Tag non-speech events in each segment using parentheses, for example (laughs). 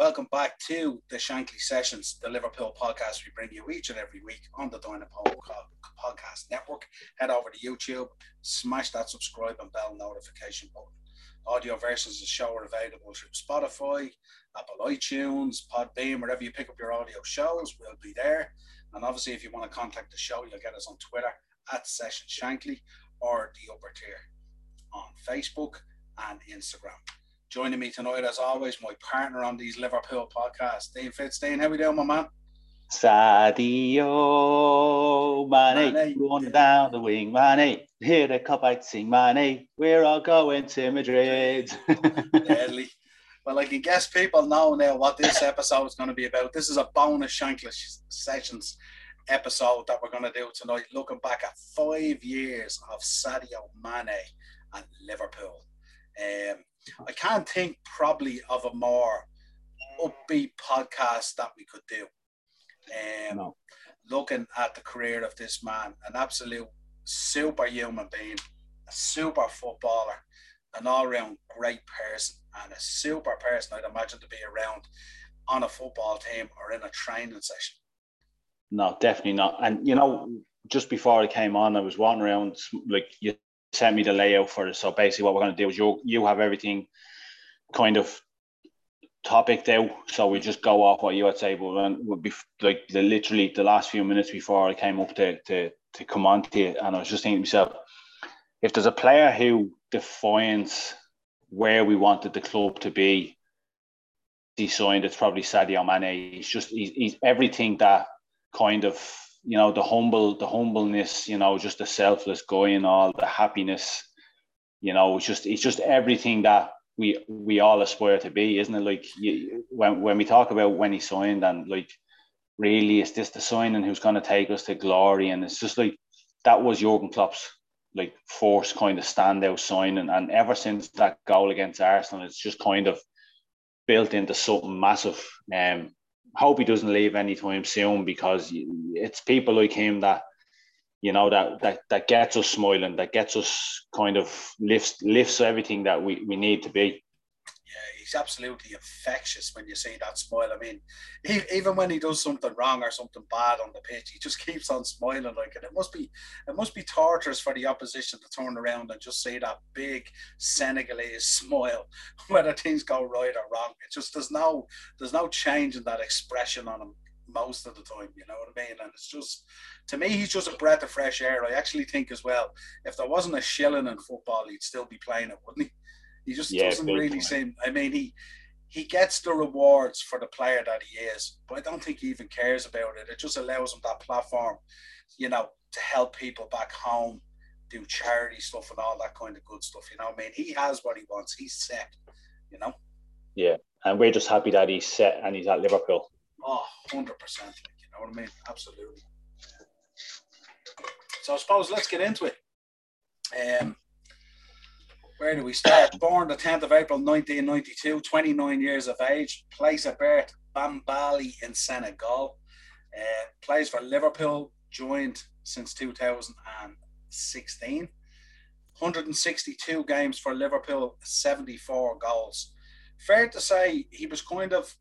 Welcome back to the Shankly Sessions, the Liverpool podcast we bring you each and every week on the Dynapole Podcast Network. Head over to YouTube, smash that subscribe and bell notification button. Audio versions of the show are available through Spotify, Apple iTunes, Podbean, wherever you pick up your audio shows, we'll be there. And obviously, if you want to contact the show, you'll get us on Twitter at Session Shankly or the Upper Tier on Facebook and Instagram. Joining me tonight, as always, my partner on these Liverpool podcasts, Dean Fitzdean. How we doing, my man? Sadio Mane, Mane. run down the wing, Mane. Hear the cup I sing, Mane. We're all going to Madrid. (laughs) Deadly. Well, I can guess people know now what this episode is going to be about. This is a bonus Shankly Sessions episode that we're going to do tonight, looking back at five years of Sadio Mane and Liverpool. Um, I can't think probably of a more upbeat podcast that we could do. Um, no. Looking at the career of this man, an absolute superhuman being, a super footballer, an all round great person, and a super person I'd imagine to be around on a football team or in a training session. No, definitely not. And you know, just before I came on, I was walking around like you sent me the layout for it. So basically, what we're going to do is you you have everything kind of topic out, so we just go off what you had say. But would be like the literally the last few minutes before I came up to to to come on to you, and I was just thinking to myself, if there's a player who defines where we wanted the club to be, he signed. It's probably Sadio Mane. He's just he's, he's everything that kind of you know the humble the humbleness you know just the selfless going all the happiness you know it's just it's just everything that we we all aspire to be isn't it? Like you, when, when we talk about when he signed and like really is this the signing who's going to take us to glory? And it's just like that was Jurgen Klopp's like force kind of standout signing. And ever since that goal against Arsenal it's just kind of built into something massive. Um hope he doesn't leave anytime soon because it's people like him that you know that that that gets us smiling, that gets us kind of lifts lifts everything that we, we need to be. Yeah, he's absolutely infectious when you see that smile. I mean, he, even when he does something wrong or something bad on the pitch, he just (laughs) keeps on smiling like it. It must be it must be torturous for the opposition to turn around and just see that big Senegalese (laughs) smile, (laughs) whether things go right or wrong. It just there's no there's no change in that expression on him most of the time. You know what I mean? And it's just to me, he's just a breath of fresh air. I actually think as well, if there wasn't a shilling in football, he'd still be playing it, wouldn't he? He just yeah, doesn't really point. seem. I mean, he he gets the rewards for the player that he is, but I don't think he even cares about it. It just allows him that platform, you know, to help people back home, do charity stuff and all that kind of good stuff. You know, I mean, he has what he wants. He's set. You know. Yeah, and we're just happy that he's set and he's at Liverpool. Oh, 100 percent. You know what I mean? Absolutely. So I suppose let's get into it. Um, where do we start? Born the 10th of April 1992, 29 years of age, place of birth Bambali in Senegal. Uh, plays for Liverpool, joined since 2016. 162 games for Liverpool, 74 goals. Fair to say he was kind of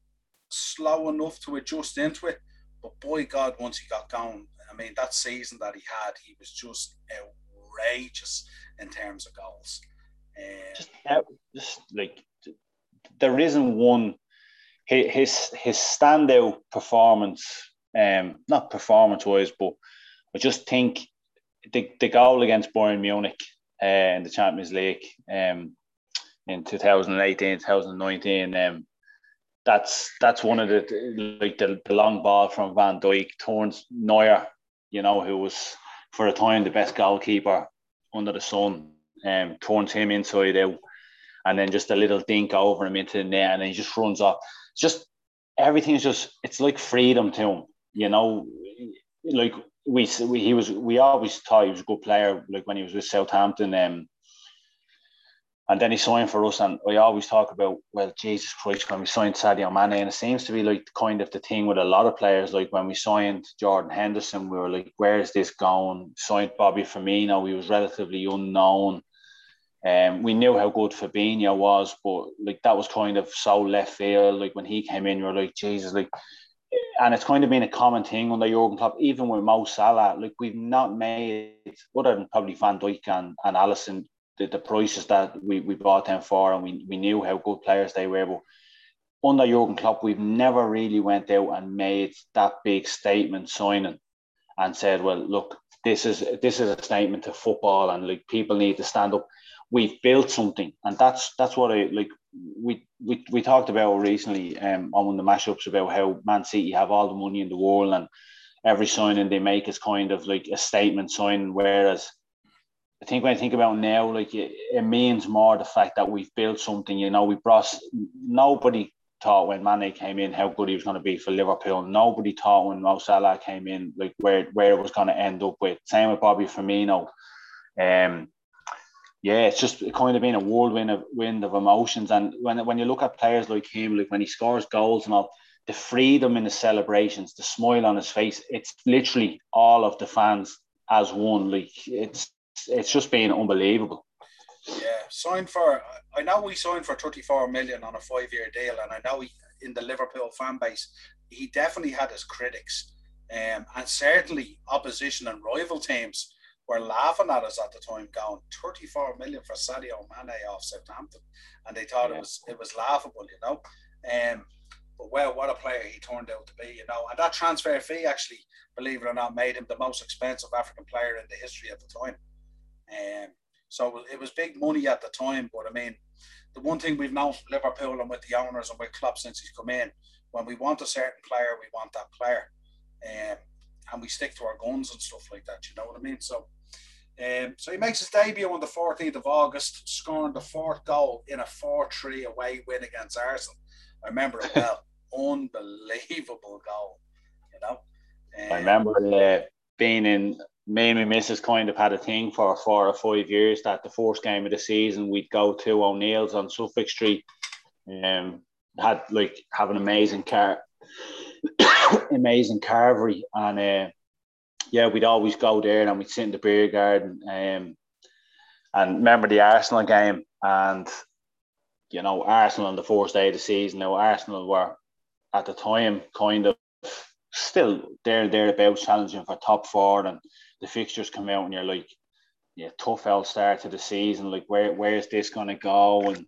slow enough to adjust into it, but boy, God, once he got going, I mean, that season that he had, he was just outrageous in terms of goals. Just, just like there isn't one his his standout performance, um, not performance wise, but I just think the, the goal against Bayern Munich uh, in the Champions League um, in 2018, 2019, um, that's that's one of the like the, the long ball from Van Dijk turns Neuer, you know, who was for a time the best goalkeeper under the sun um, turns him inside out, and then just a little dink over him into the net, and he just runs off. It's just everything's just it's like freedom to him, you know. Like we, we he was we always thought he was a good player. Like when he was with Southampton, um, and then he signed for us, and we always talk about, well, Jesus Christ, when we signed Sadio Mane, and it seems to be like kind of the thing with a lot of players. Like when we signed Jordan Henderson, we were like, where is this going? Signed Bobby Firmino, he was relatively unknown Um, we knew how good Fabinho was, but like that was kind of so left field. Like when he came in, you were like, Jesus, like, and it's kind of been a common thing under Jurgen Klopp, even with Mo Salah. Like we've not made, other than probably Van Dijk and, and Alisson, the, the prices that we, we bought them for, and we, we knew how good players they were. But under Jurgen Klopp, we've never really went out and made that big statement signing and said, well, look, this is this is a statement to football, and like people need to stand up. We've built something, and that's that's what I like. We we, we talked about recently um, on one of the mashups about how Man City have all the money in the world, and every signing they make is kind of like a statement sign, whereas I think when I think about now, like it, it, means more the fact that we've built something. You know, we brought nobody thought when Mane came in how good he was going to be for Liverpool. Nobody thought when Mo Salah came in like where where it was going to end up with. Same with Bobby Firmino. Um, yeah, it's just kind of been a whirlwind of wind of emotions. And when when you look at players like him, like when he scores goals and all, the freedom in the celebrations, the smile on his face, it's literally all of the fans as one. Like it's it's just been unbelievable. Yeah, signed for. I know we signed for 34 million on a five-year deal, and I know he, in the Liverpool fan base, he definitely had his critics, um, and certainly opposition and rival teams were laughing at us at the time, going 34 million for Sadio Mane off Southampton, and they thought yeah. it was it was laughable, you know. Um, but well, what a player he turned out to be, you know. And that transfer fee actually, believe it or not, made him the most expensive African player in the history at the time. Um, so it was big money at the time. But I mean, the one thing we've known from Liverpool and with the owners and with Klopp since he's come in, when we want a certain player, we want that player. Um, and we stick to our guns and stuff like that. You know what I mean? So, um, so he makes his debut on the 14th of August, scoring the fourth goal in a 4-3 away win against Arsenal. I remember it well. (laughs) Unbelievable goal, you know. Um, I remember uh, being in me and my missus kind of had a thing for four or five years that the first game of the season we'd go to O'Neill's on Suffolk Street. Um, had like have an amazing car, (coughs) amazing carvery, and uh, yeah, we'd always go there and we'd sit in the beer garden. Um, and remember the Arsenal game, and you know Arsenal on the first day of the season. Now Arsenal were at the time kind of still there thereabouts challenging for top four and the fixtures come out and you're like, yeah, tough out start to the season. Like, where where's this going to go? And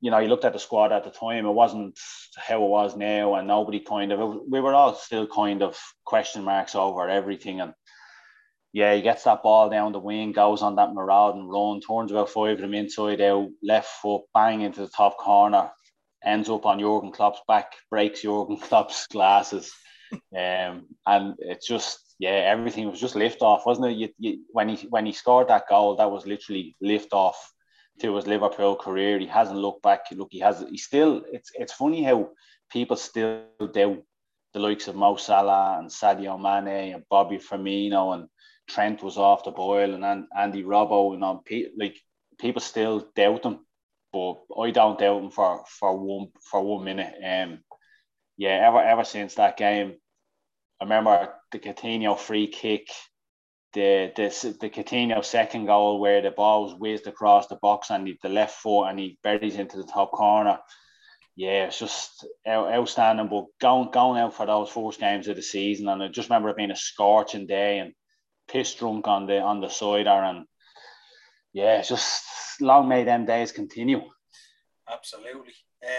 you know, you looked at the squad at the time; it wasn't how it was now, and nobody kind of we were all still kind of question marks over everything. And yeah, he gets that ball down the wing, goes on that marauding run, turns about five of them inside out, left foot, bang into the top corner, ends up on Jurgen Klopp's back, breaks Jurgen (laughs) Klopp's glasses. Um, and it's just yeah, everything was just lift off, wasn't it? You, you, when he when he scored that goal, that was literally lift off to his Liverpool career. He hasn't looked back. Look, he has. He still. It's it's funny how people still doubt the likes of Mo Salah and Sadio Mane and Bobby Firmino and Trent was off the boil and Andy Robbo and on like people still doubt him, but I don't doubt him for for one for one minute. Um, yeah, ever ever since that game, I remember the Coutinho free kick, the the the Coutinho second goal where the ball was whizzed across the box and he, the left foot and he buries into the top corner. Yeah, it's just outstanding. But going going out for those first games of the season, and I just remember it being a scorching day and piss drunk on the on the cider, and yeah, it's just long may them days continue. Absolutely.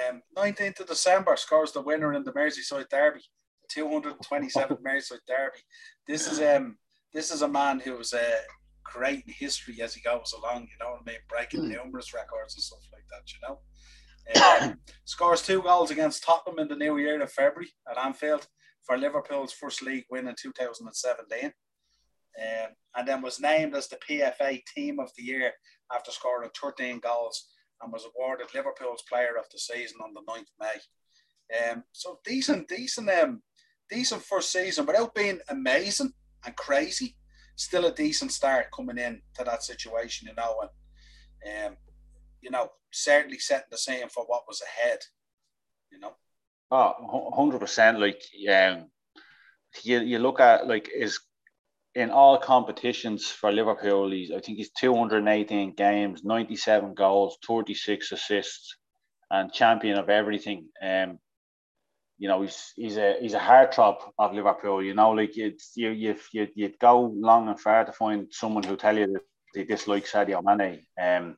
Um, 19th of December scores the winner in the Merseyside Derby. 227 (laughs) Merseyside Derby. This is um this is a man who's uh, creating history as he goes along. You know what I mean? Breaking mm. numerous records and stuff like that. You know. Um, (coughs) scores two goals against Tottenham in the new year of February at Anfield for Liverpool's first league win in 2017. Um, and then was named as the PFA Team of the Year after scoring 13 goals and was awarded Liverpool's Player of the Season on the 9th of May. Um, so decent, decent um, decent first season without being amazing and crazy. Still a decent start coming in to that situation, you know, and um, you know, certainly setting the same for what was ahead, you know. Oh, 100 percent. Like, um, you you look at like is in all competitions for Liverpool, he's I think he's 218 games, 97 goals, 36 assists, and champion of everything. Um, you know, he's he's a he's a heartthrob of Liverpool. You know, like it's you you you you'd go long and far to find someone who tell you that they dislike Sadio Mane. Um,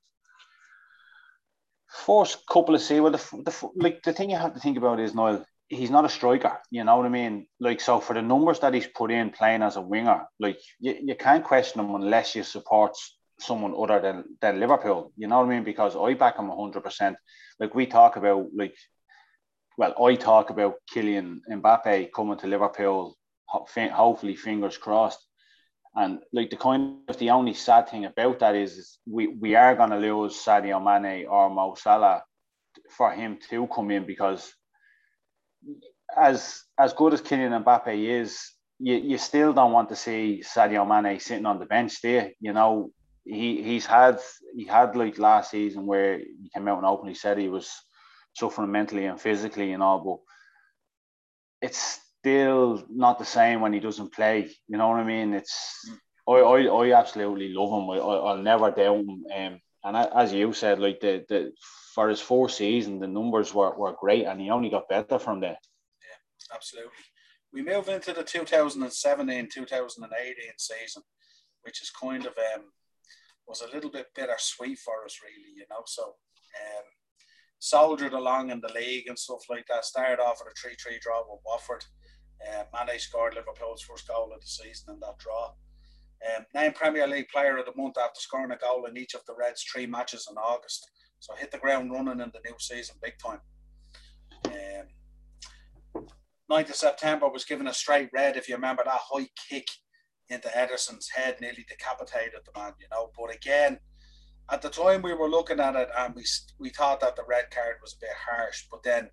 first couple of see well, the, the like the thing you have to think about is Noel he's not a striker. You know what I mean? Like, so for the numbers that he's put in playing as a winger, like you, you can't question him unless you support someone other than, than Liverpool. You know what I mean? Because I back him 100%. Like, we talk about, like, well, I talk about Kylian Mbappe coming to Liverpool, hopefully, fingers crossed. And like the kind of the only sad thing about that is, is we, we are going to lose Sadio Mane or Mo Salah for him to come in because as as good as Kylian Mbappe is, you, you still don't want to see Sadio Mane sitting on the bench there. You know, he he's had he had like last season where he came out and openly said he was suffering mentally and physically and all, but it's still not the same when he doesn't play. You know what I mean? It's I I, I absolutely love him. I, I'll never doubt him. Um, and as you said, like the the for his fourth season, the numbers were, were great, and he only got better from there. Yeah, absolutely. We move into the 2017 2018 season, which is kind of um, was a little bit bittersweet for us, really, you know. So, um, soldiered along in the league and stuff like that. Started off with a 3 3 draw with Watford. Uh, Mane scored Liverpool's first goal of the season in that draw. Um, named Premier League Player of the Month after scoring a goal in each of the Reds' three matches in August. So hit the ground running in the new season big time. Um, 9th of September was given a straight red, if you remember that high kick into Ederson's head, nearly decapitated the man, you know. But again, at the time we were looking at it and we we thought that the red card was a bit harsh, but then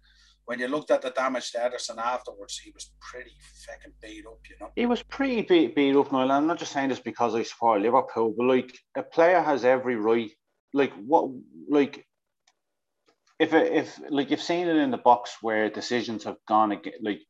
when you looked at the damage to Ederson afterwards, he was pretty fucking beat up, you know. He was pretty beat, beat up, Noel. I'm not just saying this because I support Liverpool, but like a player has every right like what like if if like you've seen it in the box where decisions have gone like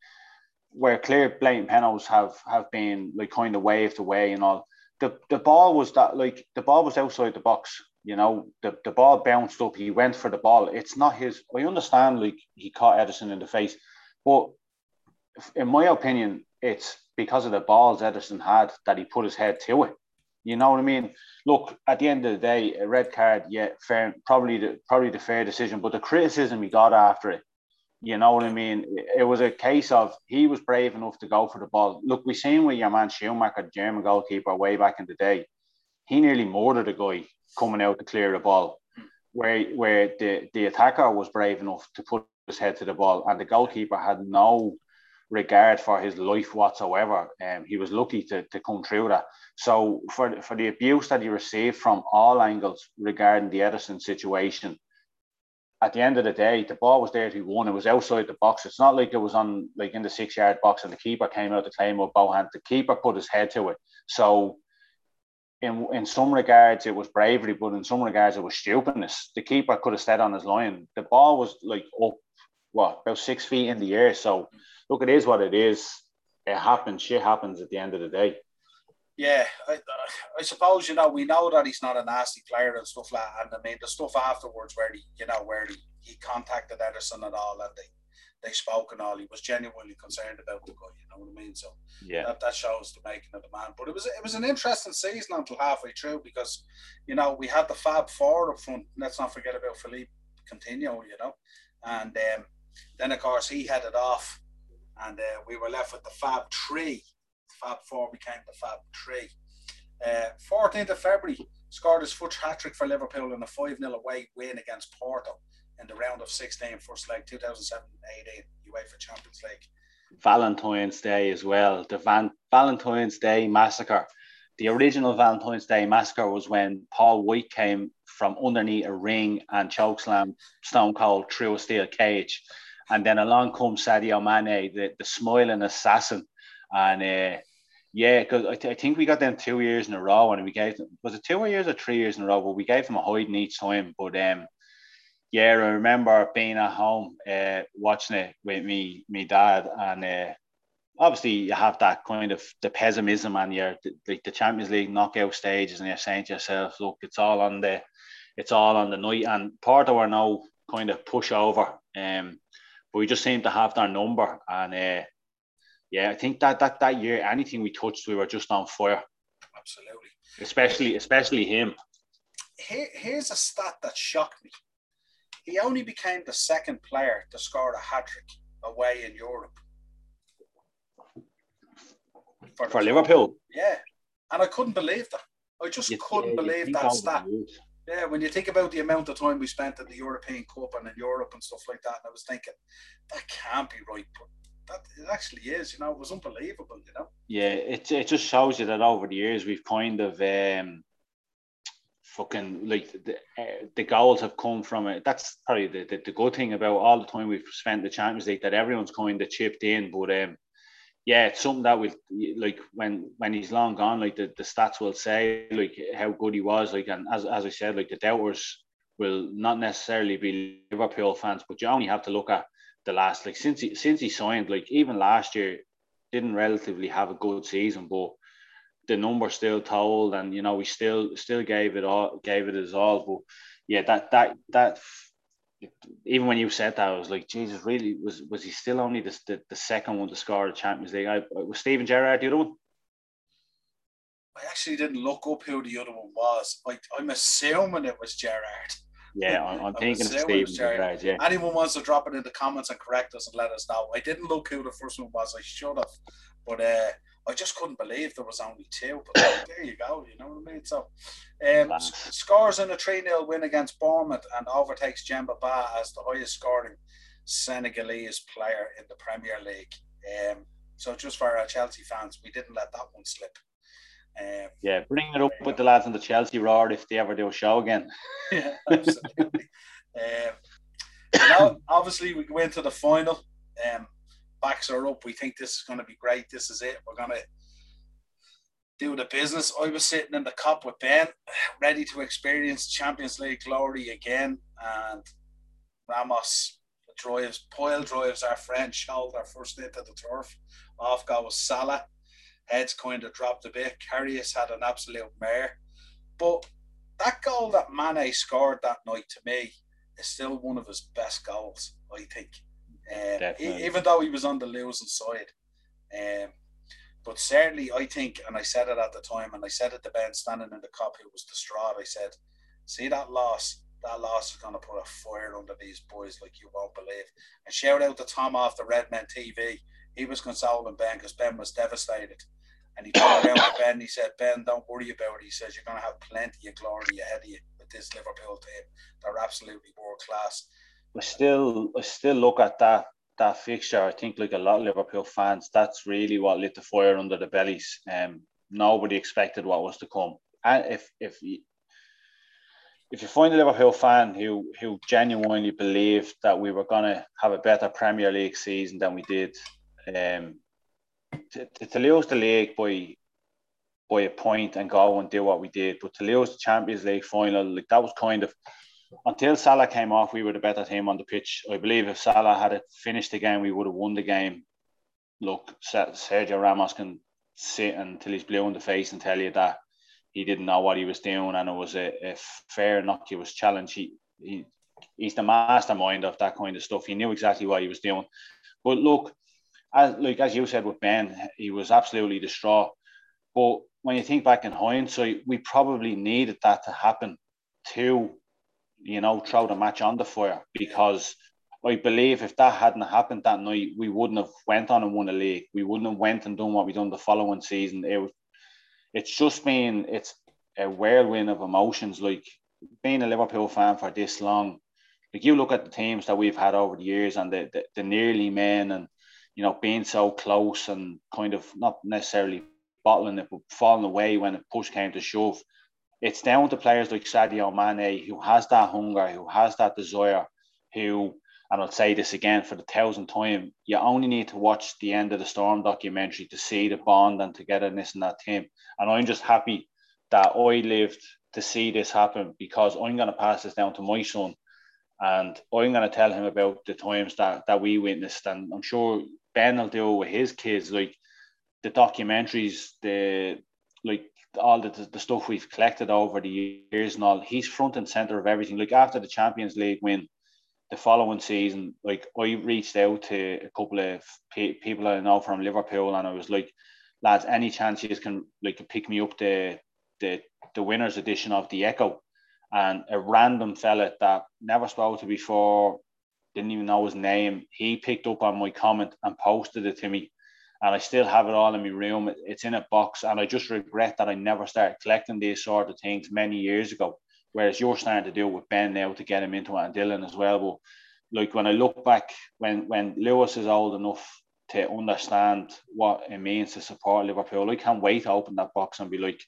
where clear blatant penalties have have been like kind of waved away and all the the ball was that like the ball was outside the box you know the, the ball bounced up he went for the ball it's not his i understand like he caught Ederson in the face but in my opinion it's because of the balls Ederson had that he put his head to it you know what I mean? Look, at the end of the day, a red card, yeah, fair, probably the probably the fair decision. But the criticism he got after it, you know what I mean? It was a case of he was brave enough to go for the ball. Look, we seen with your man Schumacher, German goalkeeper, way back in the day. He nearly murdered a guy coming out to clear the ball, where where the, the attacker was brave enough to put his head to the ball, and the goalkeeper had no regard for his life whatsoever. Um, he was lucky to, to come through that. So for, for the abuse that he received from all angles regarding the Ederson situation, at the end of the day, the ball was there to be won. It was outside the box. It's not like it was on like in the six yard box and the keeper came out to claim with hand. The keeper put his head to it. So in in some regards it was bravery, but in some regards it was stupidness. The keeper could have stayed on his line. The ball was like up what about six feet in the air. So look, it is what it is. It happens. Shit happens at the end of the day. Yeah, I, I suppose you know we know that he's not a nasty player and stuff like. And I mean the stuff afterwards where he, you know, where he, he contacted Ederson and all, and they they spoke and all. He was genuinely concerned about the guy. You know what I mean? So yeah, that, that shows the making of the man. But it was it was an interesting season until halfway through because you know we had the Fab Four up front. Let's not forget about Philippe Coutinho. You know, and um, then of course he headed off and uh, we were left with the Fab Three. The Fab Four became the Fab Three. Uh, 14th of February, scored his foot hat trick for Liverpool in a 5 0 away win against Porto in the round of 16, first leg 2007 18 UEFA Champions League. Valentine's Day as well. The Van- Valentine's Day massacre. The original Valentine's Day massacre was when Paul Wight came from underneath a ring and chokeslam Stone Cold through a steel cage. And then along comes Sadio Mane, the, the smiling assassin. And uh, yeah, because I, th- I, think we got them two years in a row, and we gave them was it two years or three years in a row? But we gave them a hiding each time. But um, yeah, I remember being at home uh, watching it with me, me dad, and uh, obviously you have that kind of the pessimism and your like the Champions League knockout stages, and you're saying to yourself, look, it's all on the it's all on the night. And Porto are now kind of push over. Um, but we just seem to have their number. And uh, yeah, I think that that that year, anything we touched, we were just on fire. Absolutely. Especially, especially him. Here, here's a stat that shocked me. He only became the second player to score a hat trick away in Europe. For, for Liverpool? Yeah. And I couldn't believe that. I just you, couldn't yeah, believe that stat. Yeah, when you think about the amount of time we spent in the European Cup and in Europe and stuff like that, and I was thinking, that can't be right. But that it actually is, you know, it was unbelievable, you know. Yeah, it, it just shows you that over the years we've kind of um fucking like the, uh, the goals have come from it. That's probably the, the, the, good thing about all the time we've spent the Champions League that everyone's kind of chipped in. But um, yeah, it's something that will like when when he's long gone, like the, the stats will say like how good he was. Like and as as I said, like the doubters will not necessarily be Liverpool fans, but you only have to look at the last like since he since he signed, like even last year didn't relatively have a good season, but the number still told, and you know we still still gave it all, gave it his all. But yeah, that that that even when you said that, I was like, Jesus, really was was he still only the the, the second one to score the Champions League? I, was Steven Gerrard the other one? I actually didn't look up who the other one was. I, I'm assuming it was Gerrard. Yeah, (laughs) I'm, I'm thinking of Steven Gerrard. Yeah. Anyone wants to drop it in the comments and correct us and let us know. I didn't look who the first one was. I should have, but uh, I just couldn't believe there was only two. But (coughs) there you go, you know what I mean? So, um, scores in a 3 0 win against Bournemouth and overtakes Demba Ba as the highest scoring Senegalese player in the Premier League. Um, so, just for our Chelsea fans, we didn't let that one slip. Um, yeah, bring it up with the lads in the Chelsea roar if they ever do a show again. (laughs) yeah, absolutely. (laughs) um, (coughs) now, obviously, we went to the final. Um, backs are up. We think this is going to be great. This is it. We're going to do the business. I was sitting in the Kop with Ben, ready to experience Champions League glory again. And Ramos drives, Poyle drives our French shoulder first into the turf. Off goes Salah. Heads kind of dropped a bit. Karius had an absolute mare. But that goal that Mane scored that night to me is still one of his best goals, I think. Um, even though he was on the losing side. Um, but certainly, I think, and I said it at the time, and I said it to Ben standing in the Kop who was distraught. I said, "See that loss? That loss is going to put a fire under these boys like you won't believe." And shout out to Tom off the Redmen TV. He was consoling Ben because Ben was devastated. And he turned around to Ben. He said, "Ben, don't worry about it." He says, "You're going to have plenty of glory ahead of you with this Liverpool team. They're absolutely world class." I still I still look at that that fixture. I think like a lot of Liverpool fans, that's really what lit the fire under the bellies. Um, nobody expected what was to come. And if if you, if you find a Liverpool fan who who genuinely believed that we were gonna have a better Premier League season than we did, um, to, to lose the league by by a point and go and do what we did, but to lose the Champions League final, like that was kind of until Salah came off, we were the better team on the pitch. I believe if Salah had finished the game, we would have won the game. Look, Sergio Ramos can sit until he's blue in the face and tell you that he didn't know what he was doing and it was a, a fair innocuous challenge. He, he he's the mastermind of that kind of stuff. He knew exactly what he was doing. But look, as like as you said with Ben, he was absolutely distraught. But when you think back in hindsight, we probably needed that to happen to you know, throw the match on the fire because I believe if that hadn't happened that night, we wouldn't have went on and won a league. We wouldn't have went and done what we done the following season. It was, it's just been it's a whirlwind of emotions. Like being a Liverpool fan for this long, like you look at the teams that we've had over the years and the the, the nearly men and you know being so close and kind of not necessarily bottling it but falling away when the push came to shove it's down to players like Sadio Mane who has that hunger, who has that desire, who, and I'll say this again for the thousandth time, you only need to watch the end of the Storm documentary to see the bond and togetherness in that team. And I'm just happy that I lived to see this happen because I'm going to pass this down to my son and I'm going to tell him about the times that, that we witnessed. And I'm sure Ben will do with his kids, like the documentaries, the like all the, the stuff we've collected over the years and all. He's front and center of everything. Like after the Champions League win, the following season, like I reached out to a couple of pe- people I know from Liverpool, and I was like, lads, any chance you can like pick me up the the the winners edition of the Echo, and a random fella that never spoke to before, didn't even know his name, he picked up on my comment and posted it to me, and I still have it all in my room. It's in a box, and I just regret that I never started collecting these sort of things many years ago whereas you're starting to do with Ben now to get him into it and Dylan as well. But like when I look back, when when Lewis is old enough to understand what it means to support Liverpool, I can't wait to open that box and be like,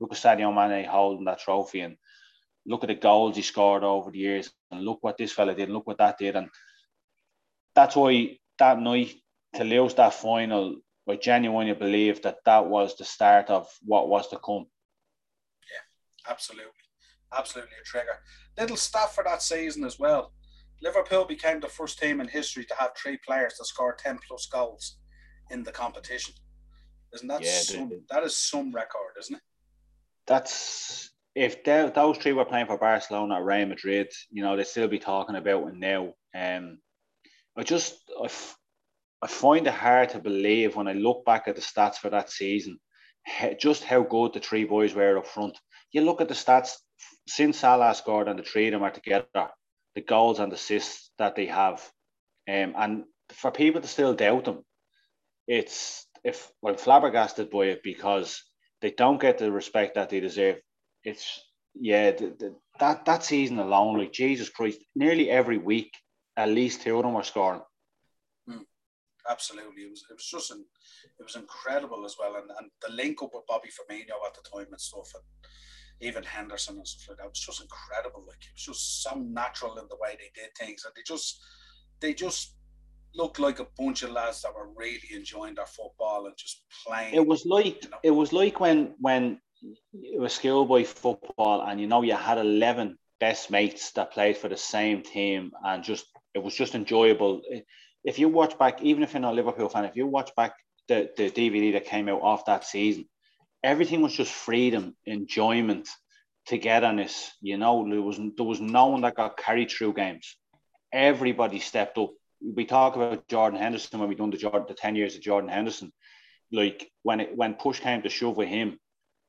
look at Sadio Mane holding that trophy and look at the goals he scored over the years and look what this fella did and look what that did. And that's why that night to lose that final, I genuinely believe that that was the start of what was to come. Yeah, absolutely absolutely a trigger. Little stat for that season as well. Liverpool became the first team in history to have three players to score 10 plus goals in the competition. Isn't that yeah, some, that is some record, isn't it? That's if they, those three were playing for Barcelona or Real Madrid, you know, they'd still be talking about it now. Um, I just I, f- I find it hard to believe when I look back at the stats for that season, just how good the three boys were up front. You look at the stats since Salah scored and the three of them are together, the goals and assists that they have, um, and for people to still doubt them, it's if well flabbergasted by it because they don't get the respect that they deserve. It's yeah, the, the, that that season alone, like Jesus Christ, nearly every week, at least two of them were scoring. Absolutely, it was it was just an, it was incredible as well, and, and the link up with Bobby Firmino at the time and stuff, and even Henderson and stuff like that was just incredible. Like it was just so natural in the way they did things, and they just they just looked like a bunch of lads that were really enjoying their football and just playing. It was like you know? it was like when when it was schoolboy football, and you know you had eleven best mates that played for the same team, and just it was just enjoyable. If you watch back, even if you're not a Liverpool fan, if you watch back the, the DVD that came out off that season, everything was just freedom, enjoyment, togetherness. You know, there was there was no one that got carried through games. Everybody stepped up. We talk about Jordan Henderson when we done the Jordan, the ten years of Jordan Henderson. Like when it when push came to shove with him,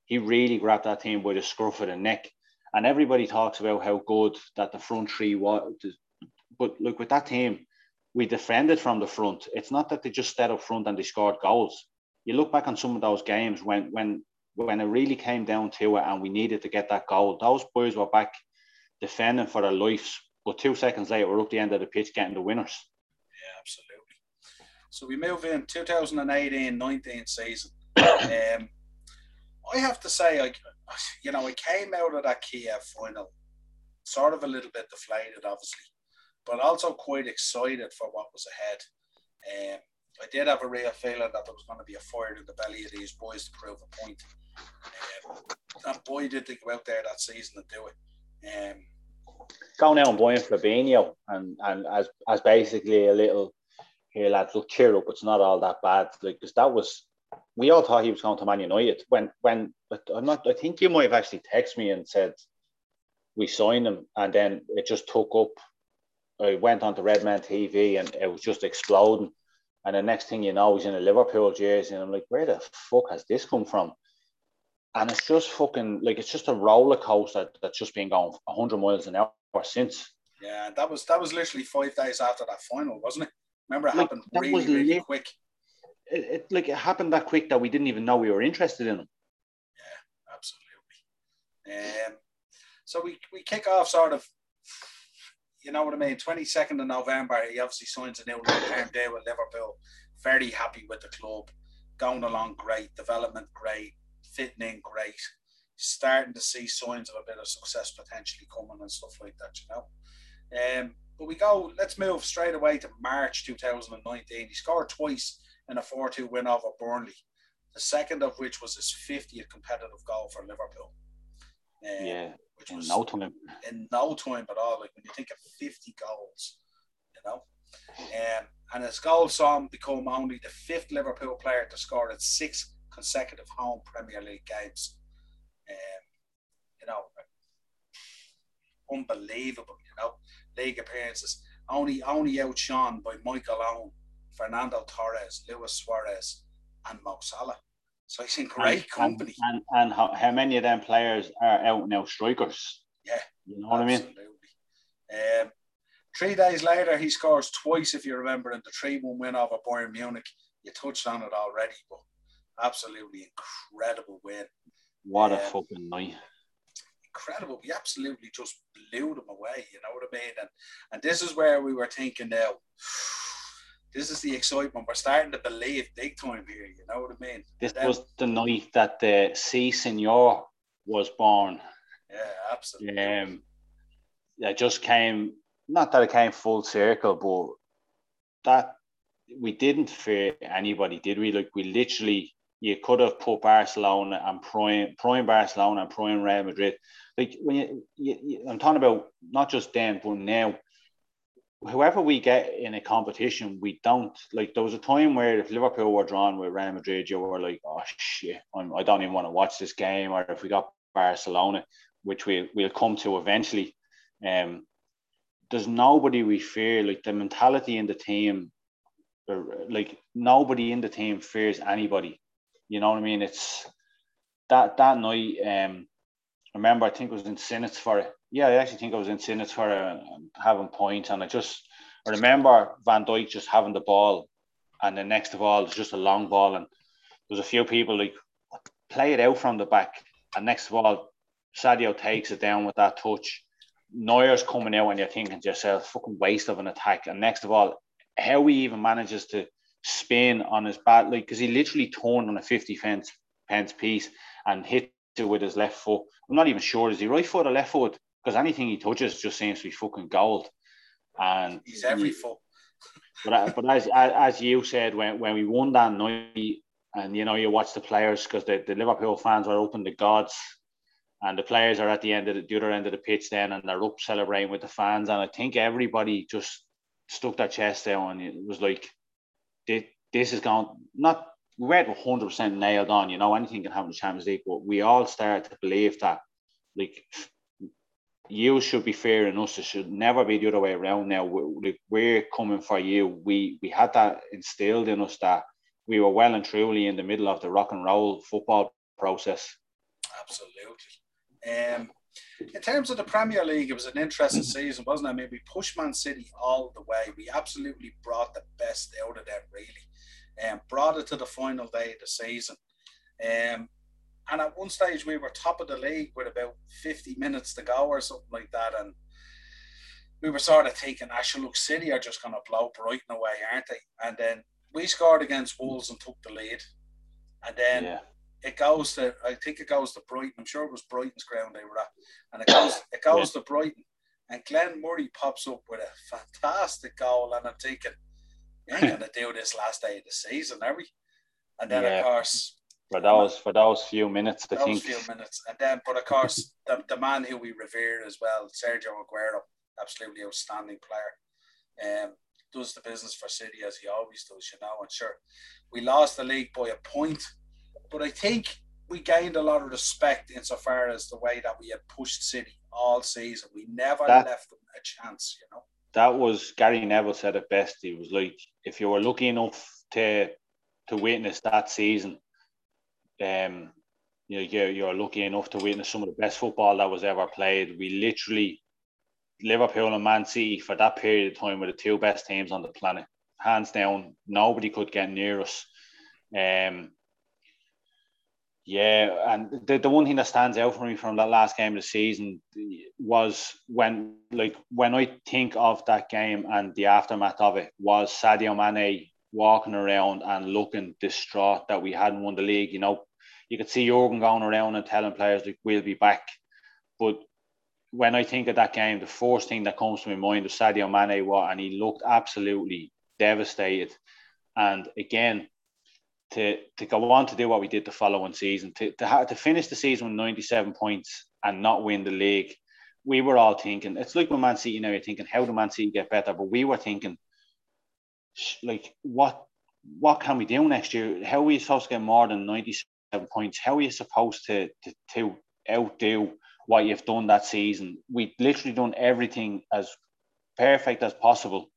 he really grabbed that team by the scruff of the neck. And everybody talks about how good that the front three was. But look, with that team, we defended from the front. It's not that they just stayed up front and they scored goals you look back on some of those games when when when it really came down to it and we needed to get that goal, those boys were back defending for their lives. But two seconds later, we're up the end of the pitch getting the winners. Yeah, absolutely. So we move in 2018-19 season. (coughs) um, I have to say, I, you know, I came out of that Kiev final sort of a little bit deflated, obviously, but also quite excited for what was ahead. Um, I did have a real feeling that there was going to be a fire in the belly of these boys to prove a point. Um, and boy, did they go out there that season and do it. Um, Going out and buying Fabinho and, and as as basically a little here, lads, look, cheer up. It's not all that bad. Like, because that was, we all thought he was going to Man United. When, when, I'm not, I think you might have actually texted me and said, we signed him. And then it just took up. I went on to Redmen TV and it was just exploding. And the next thing you know, he's in a Liverpool jersey. And I'm like, where the fuck has this come from? And it's just fucking like it's just a roller coaster that's just been going 100 miles an hour since. Yeah, that was that was literally five days after that final, wasn't it? Remember, it like, happened really, really quick. It, it, like it happened that quick that we didn't even know we were interested in him. Yeah, absolutely. Um, so we we kick off sort of you know what I mean? 22nd of November, he obviously signs a new long-term deal with Liverpool. Very happy with the club. Going along great, development great, fitting in great. Starting to see signs of a bit of success potentially coming and stuff like that, you know. Um, but we go, let's move straight away to March 2019. He scored twice in a 4 2 win over Burnley, the second of which was his 50th competitive goal for Liverpool. In no time. In no time at all. Like when you think of 50 goals, you know. Um, and his goal saw him become only the fifth Liverpool player to score in six consecutive home Premier League games. Um, you know, unbelievable. You know, league appearances only only outshone by Michael Owen, Fernando Torres, Luis Suarez, and Mo Salah. So he's in great and, company. And, and, and how, how, many of them players are out now strikers? Yeah. You know what. I mean? Um, three days later, he scores twice, if you remember, in the 3 1 win over Bayern Munich. You touched on it already, but absolutely incredible win. What um, a fucking night. Incredible. We absolutely just blew them away, you know what I mean? And, and this is where we were thinking now this is the excitement. We're starting to believe big time here. You know what I mean? This then, was the night that the Si Senor was born. Yeah, absolutely. Um, it just came. Not that it came full circle, but that we didn't fear anybody, did we? Like we literally, you could have put Barcelona and prime, prime Barcelona and prime Real Madrid. Like when you, you, you I'm talking about not just then, but now whoever we get in a competition, we don't like. There was a time where if Liverpool were drawn with Real Madrid, you were like, "Oh shit, I'm, I do not even want to watch this game." Or if we got Barcelona, which we we'll come to eventually, um, there's nobody we fear. Like the mentality in the team, like nobody in the team fears anybody. You know what I mean? It's that that night. Um, I remember I think it was in Sinnott for it yeah, I actually think I was in for uh, having points, and I just I remember Van Dijk just having the ball, and the next of all, it's just a long ball, and there's a few people like play it out from the back, and next of all, Sadio takes it down with that touch. Neuer's coming out, and you're thinking to yourself, fucking waste of an attack. And next of all, how he even manages to spin on his bat, like because he literally turned on a 50 fence pence piece and hit it with his left foot. I'm not even sure is he right foot or left foot because anything he touches just seems to be fucking gold. And he's every foot. But but as as you said when when we won that night, and you know you watch the players because the, the Liverpool fans are open to gods, and the players are at the end of the, the other end of the pitch then, and they're up celebrating with the fans, and I think everybody just stuck their chest out, and it was like, this is going not we weren't 100% nailed on, you know, anything can happen in the Champions League, but we all started to believe that, like, you should be fair and us. It should never be the other way around. Now we're, we're coming for you. We we had that instilled in us that we were well and truly in the middle of the rock and roll football process. Absolutely. Um, in terms of the Premier League, it was an interesting (clears throat) season, wasn't it? I mean, we pushed Man City all the way. We absolutely brought the best out of them, really, and um, brought it to the final day of the season. Um, and at one stage, we were top of the league with about 50 minutes to go or something like that. And we were sort of thinking, ah, Ashton look, City are just going to blow Brighton away, aren't they? And then we scored against Wolves and took the lead. And then yeah. it goes to, I think it goes to Brighton. I'm sure it was Brighton's ground they were at. And it goes, it goes yeah. to Brighton. And Glenn Murray pops up with a fantastic goal. And I'm thinking, we ain't (laughs) going to do this last day of the season, are we? And then, yeah. of course, for those for those few minutes. I those think. few minutes, and then, but of course, the, the man who we revere as well, Sergio Aguero, absolutely outstanding player. Um, does the business for City as he always does, you know. And sure, we lost the league by a point, but I think we gained a lot of respect insofar as the way that we had pushed City all season. We never that, left them a chance, you know. That was Gary Neville said it best. He was like, if you were lucky enough to to witness that season, um, you know, you're, you're lucky enough to witness some of the best football that was ever played. We literally, Liverpool and Man City for that period of time were the two best teams on the planet. Hands down, nobody could get near us. Um, yeah, and the, the one thing that stands out for me from that last game of the season was when, like, when I think of that game and the aftermath of it, was Sadio Mane walking around and looking distraught that we hadn't won the league. You know, you could see Jurgen going around and telling players like we'll be back. But when I think of that game, the first thing that comes to my mind is Sadio Mane, what and he looked absolutely devastated. And again, to to go on to do what we did the following season, to to, have, to finish the season with 97 points and not win the league, we were all thinking it's like when Man City now you're thinking how do Man City get better, but we were thinking like what what can we do next year? How are we supposed to get more than 97 points? How are you supposed to, to, to outdo what you've done that season? We've literally done everything as perfect as possible.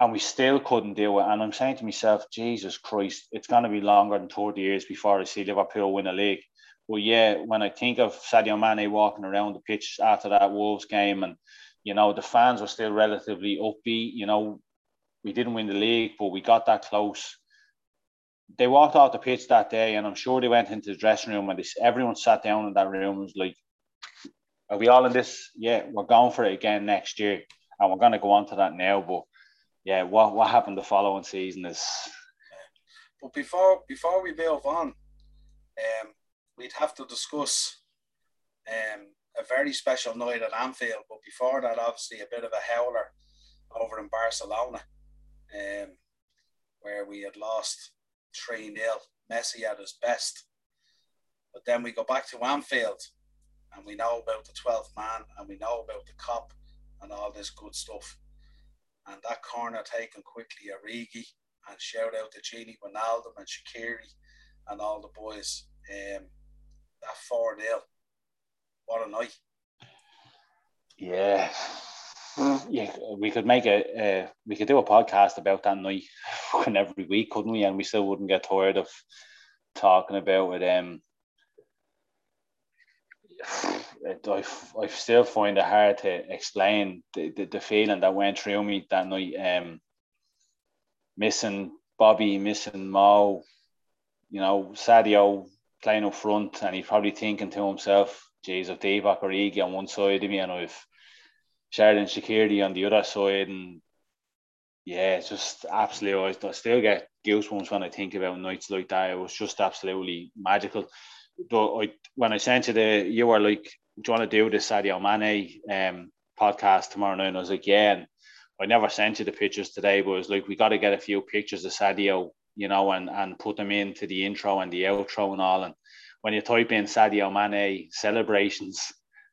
And we still couldn't do it. And I'm saying to myself, Jesus Christ, it's going to be longer than 30 years before I see Liverpool win a league. But yeah, when I think of Sadio Mane walking around the pitch after that Wolves game, and you know the fans were still relatively upbeat. You know, we didn't win the league, but we got that close. They walked off the pitch that day, and I'm sure they went into the dressing room and they, everyone sat down in that room and was like, "Are we all in this? Yeah, we're going for it again next year, and we're going to go on to that now." But yeah, what what happened the following season is. But before before we move on, um, we'd have to discuss um, a very special night at Anfield. But before that, obviously, a bit of a howler over in Barcelona, um, where we had lost 3 0. Messi at his best. But then we go back to Anfield and we know about the 12th man and we know about the Kop and all this good stuff. And that corner taken quickly, Origi, and shout out to Gini Wijnaldum and Shaqiri and all the boys. Um, that 4 0. What a night. Yeah. Yeah, we could make a uh, we could do a podcast about that night (laughs) every week, couldn't we? And we still wouldn't get tired of talking about it. Um, (sighs) I, I still find it hard to explain the, the, the feeling that went through me that night. Um, missing Bobby, missing Mo, you know, Sadio playing up front, and he's probably thinking to himself, "Geez, if Divock Origi on one side of me, and I've Xherdan Shaqiri on the other side, and yeah, it's just absolutely. I still get goosebumps when I think about nights like that. It was just absolutely magical. Though I, when I sent you the, you were like, "Do you want to do this Sadio Mane um, podcast tomorrow night?" And I was like, "Yeah." And I never sent you the pictures today, but it was like we got to get a few pictures of Sadio, you know, and and put them into the intro and the outro and all. And when you type in Sadio Mane celebrations,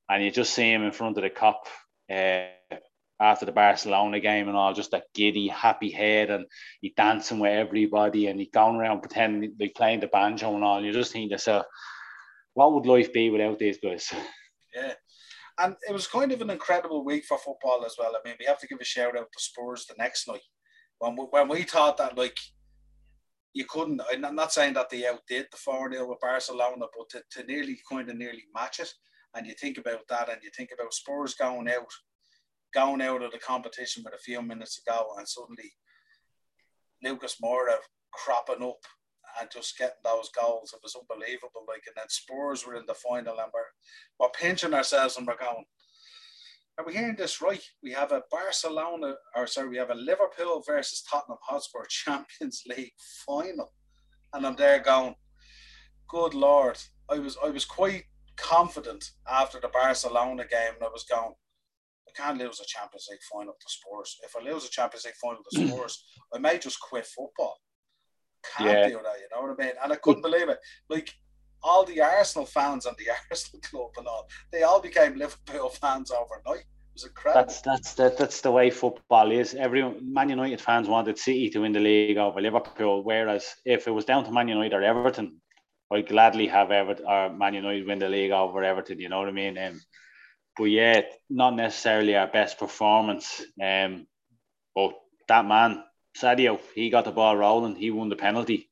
and you just see him in front of the Kop uh, after the Barcelona game and all, just that giddy, happy head, and he dancing with everybody, and he going around pretending like playing the banjo and all. You just think to yourself, what would life be without these guys? (laughs) Yeah. And it was kind of an incredible week for football as well. I mean, we have to give a shout out to Spurs the next night. When we, when we thought that, like, you couldn't, I'm not saying that they outdid the 4 0 with Barcelona, but to, to nearly kind of nearly match it and you think about that and you think about Spurs going out, going out of the competition with a few minutes to go, and suddenly Lucas Moura cropping up and just getting those goals. It was unbelievable. Like, and then Spurs were in the final, and we're, we're pinching ourselves and we're going, are we hearing this right? We have a Barcelona, or sorry, we have a Liverpool versus Tottenham Hotspur (laughs) Champions League final, and I'm there going, good lord. I was I was quite confident after the Barcelona game, and I was going, I can't lose a Champions League final to Spurs. If I lose a Champions League final to hmm. Spurs, I may just quit football. Can't yeah. do that, you know what I mean? And I couldn't believe it. Like all the Arsenal fans and the (laughs) Arsenal club and all, they all became Liverpool fans overnight. It was incredible. That's that's the, that's the way football is. Everyone, Man United fans wanted City to win the league over Liverpool, whereas if it was down to Man United or Everton, I'd gladly have Everton or Man United win the league over Everton. You know what I mean? Um, but yeah, not necessarily our best performance. Um, but that man Sadio, he got the ball rolling. He won the penalty.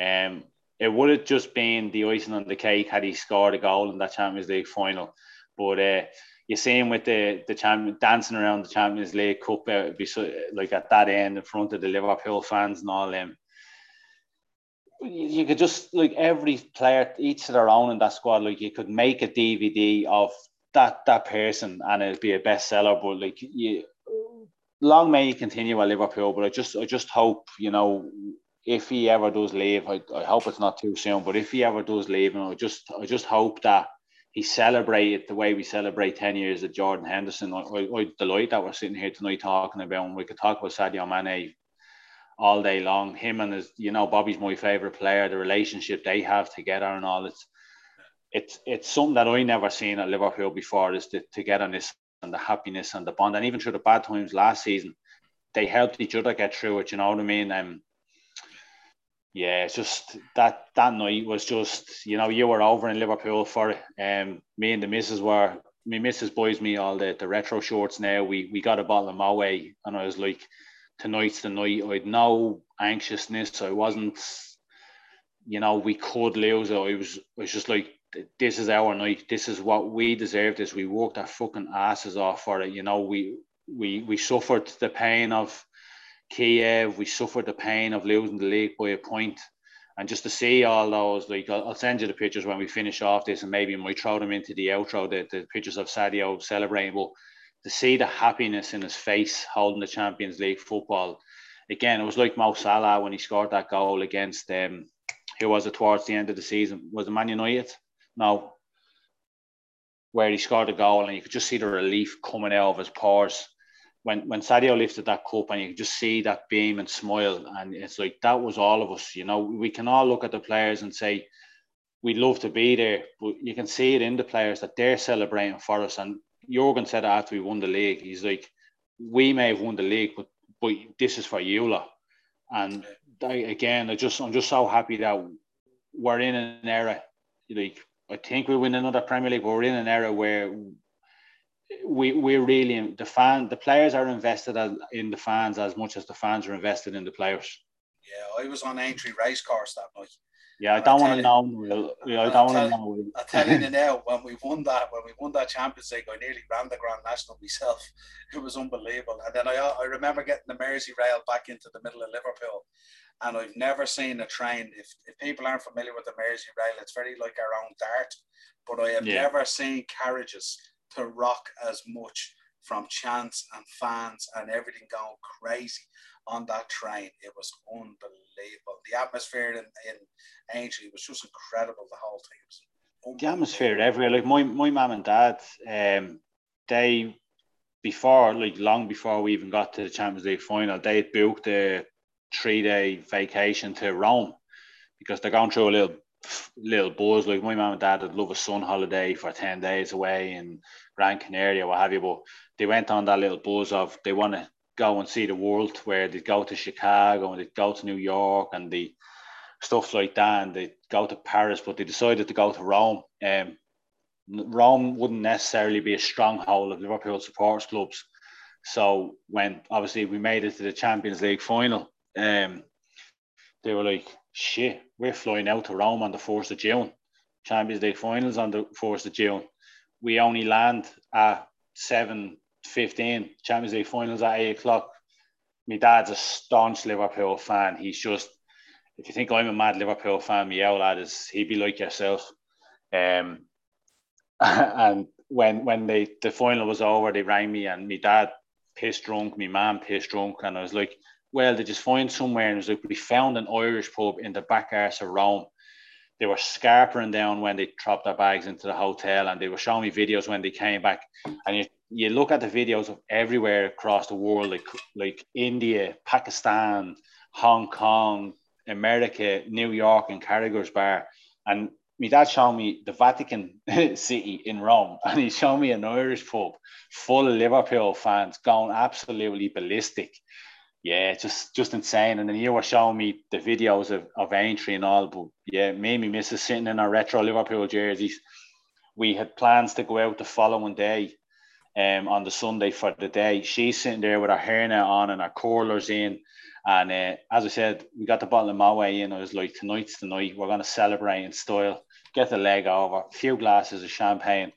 Um, it would have just been the icing on the cake had he scored a goal in that Champions League final. But uh, you see him with the the champion dancing around the Champions League Cup, uh, be so, like at that end in front of the Liverpool fans and all them you could just like every player, each of their own in that squad. Like you could make a DVD of that that person, and it'd be a bestseller. But like you, long may he continue at Liverpool. But I just I just hope you know if he ever does leave, I, I hope it's not too soon. But if he ever does leave, and I just I just hope that he celebrated the way we celebrate 10 years of Jordan Henderson. I, I, I delight that we're sitting here tonight talking about and we could talk about Sadio Mane all day long. Him and his, you know, Bobby's my favorite player. The relationship they have together and all. It's it's it's something that I never seen at Liverpool before. Is to, to get on this and the happiness and the bond, and even through the bad times last season, they helped each other get through it. You know what I mean? Um, yeah, it's just that that night was just you know you were over in Liverpool for. Um, me and the missus were me missus buys me all the, the retro shorts now. We we got a bottle of Moët and I was like, tonight's the night. I'd no anxiousness. I wasn't, you know, we could lose. I was I was just like, this is our night. This is what we deserve. This we worked our fucking asses off for it. You know, we we we suffered the pain of Kiev. We suffered the pain of losing the league by a point. And just to see all those, like I'll, send you the pictures when we finish off this, and maybe we throw them into the outro. The, the pictures of Sadio celebrating, but to see the happiness in his face holding the Champions League football, again, it was like Mo Salah when he scored that goal against um, who was it towards the end of the season? Was it Man United? No, where he scored a goal and you could just see the relief coming out of his pores when when Sadio lifted that cup and you could just see that beam and smile, and it's like that was all of us. You know, we can all look at the players and say we'd love to be there, but you can see it in the players that they're celebrating for us. And Jurgen said after we won the league, he's like, we may have won the league, but but this is for lot. And again, I just I'm just so happy that we're in an era like I think we'll win another Premier League, we're in an era where we we're really the fan the players are invested in the fans as much as the fans are invested in the players. Yeah, I was on Aintree racecourse that night. Yeah, I don't want to know. Yeah, I don't want to know. I tell you (laughs) now, when we won that, when we won that Champions League, I nearly ran the Grand National myself. (laughs) It was unbelievable. And then I, I remember getting the Merseyrail back into the middle of Liverpool, and I've never seen a train. If, if people aren't familiar with the Merseyrail, it's very like our own DART, but I have yeah. never seen carriages to rock as much from chants and fans and everything going crazy on that train. It was unbelievable. The atmosphere in, in Aintree was just incredible. The whole thing the atmosphere everywhere. Like my my mom and dad, um, they before like long before we even got to the Champions League final, they booked a three day vacation to Rome because they're going through a little little buzz. Like my mom and dad would love a sun holiday for 10 days away in Gran Canaria, what have you. But they went on that little buzz of they want to go and see the world where they go to Chicago and they go to New York and the stuff like that and they go to Paris, but they decided to go to Rome. Um, Rome wouldn't necessarily be a stronghold of Liverpool supporters clubs. So when obviously we made it to the Champions League final, um, they were like, shit, we're flying out to Rome on the 4th of June. Champions League finals on the 4th of June. We only land at 7.15. Champions League finals at 8 o'clock. My dad's a staunch Liverpool fan. He's just, if you think I'm a mad Liverpool fan, my old lad is, he'd be like yourself. Um, (laughs) and when when they the final was over, they rang me and my dad pissed drunk, my mom pissed drunk, and I was like, well, they just find somewhere and it was like we found an Irish pub in the back arse of Rome. They were scarpering down when they dropped their bags into the hotel and they were showing me videos when they came back. And you, you look at the videos of everywhere across the world, like like India, Pakistan, Hong Kong, America, New York, and Carragher's Bar. And my dad showed me the Vatican (laughs) City in Rome, and he showed me an Irish pub full of Liverpool fans going absolutely ballistic yeah, just just insane. And then you were showing me the videos of, of Aintree and all, but yeah, me and my missus sitting in our retro Liverpool jerseys. We had plans to go out the following day, um, on the Sunday for the day. She's sitting there with her hairnet on and her curlers in. And uh, as I said, we got the bottle of way in. I was like, tonight's the night. We're going to celebrate in style. Get the leg over. A few glasses of champagne.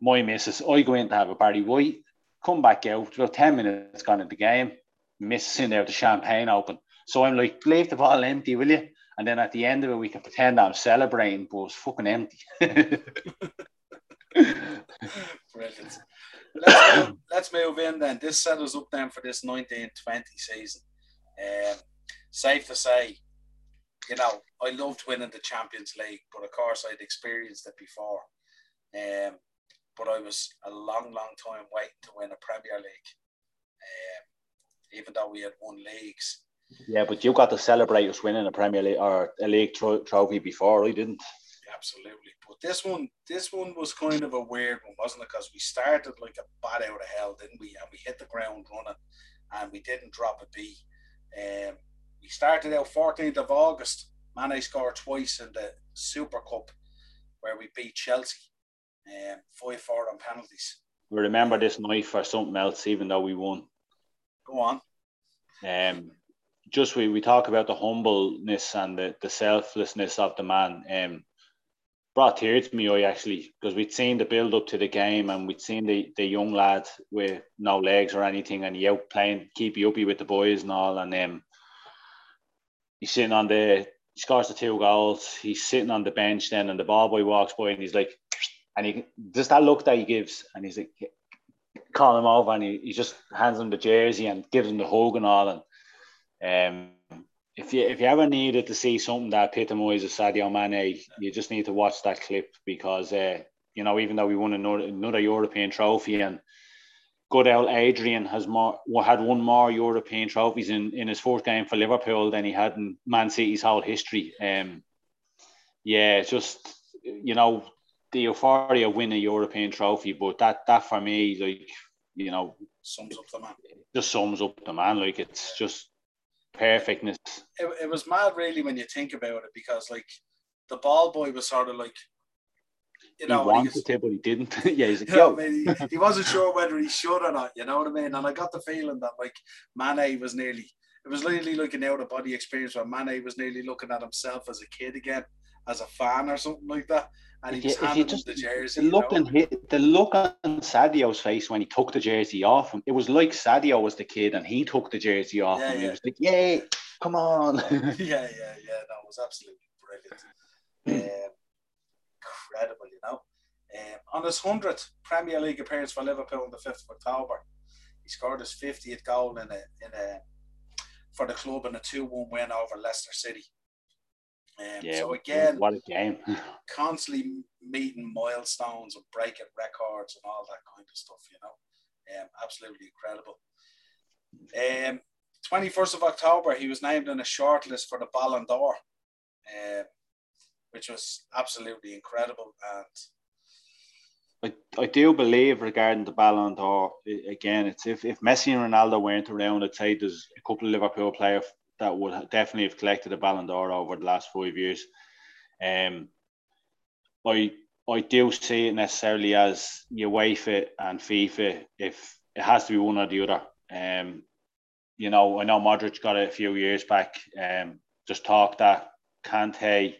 My missus, I go in to have a Paul Wight. Come back out. About 10 minutes gone in the game missing there with the champagne open. So I'm like, leave the bottle empty, will you? And then at the end of it, we can pretend I'm celebrating, but it's fucking empty. (laughs) Brilliant. Let's (coughs) move, let's move in then. This set us up then for this 1920 season. Um, safe to say, you know, I loved winning the Champions League, but of course I'd experienced it before. Um, but I was a long, long time waiting to win a Premier League. Um, even though we had won leagues. Yeah, but you got to celebrate us winning a Premier League or a league tro- trophy before, I didn't. Absolutely, but this one, this one was kind of a weird one, wasn't it? Because we started like a bat out of hell, didn't we? And we hit the ground running. and we didn't drop a beat. Um, we started out 14th of August. Mane scored twice in the Super Cup, where we beat Chelsea, um, five four on penalties. We remember this night for something else, even though we won. Go on. Um, just we, we talk about the humbleness and the, the selflessness of the man. Um, brought tears to me eye actually because we'd seen the build up to the game and we'd seen the, the young lad with no legs or anything and he out playing keep you uppy with the boys and all. And um he's sitting on the he scores the two goals. He's sitting on the bench then and the ball boy walks by and he's like and he just that look that he gives and he's like call him over and he, he just hands him the jersey and gives him the hug and all. And um if you if you ever needed to see something that epitomises Sadio Mane, you just need to watch that clip because uh, you know even though we won another, another European trophy and good old Adrian has more had won more European trophies in, in his fourth game for Liverpool than he had in Man City's whole history. Um, yeah, it's just you know the euphoria of winning a European trophy, but that that for me like you know sums up the man. Just sums up the man. Like it's just perfectness. It, it was mad, really, when you think about it, because like the ball boy was sort of like, you know, he wanted he was, to, but he didn't. (laughs) yeah, he's like, (laughs) Yo. Know, he, he wasn't sure whether he should or not. You know what I mean? And I got the feeling that like Mane was nearly, it was literally like an out of body experience where Mane was nearly looking at himself as a kid again, as a fan or something like that and he if was you, just, the jersey. The look, on the look on Sadio's face when he took the jersey off him, it was like Sadio was the kid and he took the jersey off yeah, him. Yeah. He was like, "Yay, come on!" (laughs) (laughs) yeah, yeah, yeah. That was absolutely brilliant, um, incredible. You know, um, on his hundredth Premier League appearance for Liverpool on the fifth of October, he scored his fiftieth goal in a in a for the club in a two-one win over Leicester City. Um, yeah, so again, what a game! (laughs) constantly meeting milestones and breaking records and all that kind of stuff. You know, um, absolutely incredible. Um, 21st of October, he was named in a shortlist for the Ballon d'Or, uh, which was absolutely incredible. And I, I do believe regarding the Ballon d'Or, again, it's if, if Messi and Ronaldo weren't around, I'd say there's a couple of Liverpool players that would definitely have collected a Ballon d'Or over the last five years. Um, I I do see it necessarily as UEFA and FIFA if it has to be one or the other. Um, you know, I know Modric got it a few years back. Um, just talk that Kante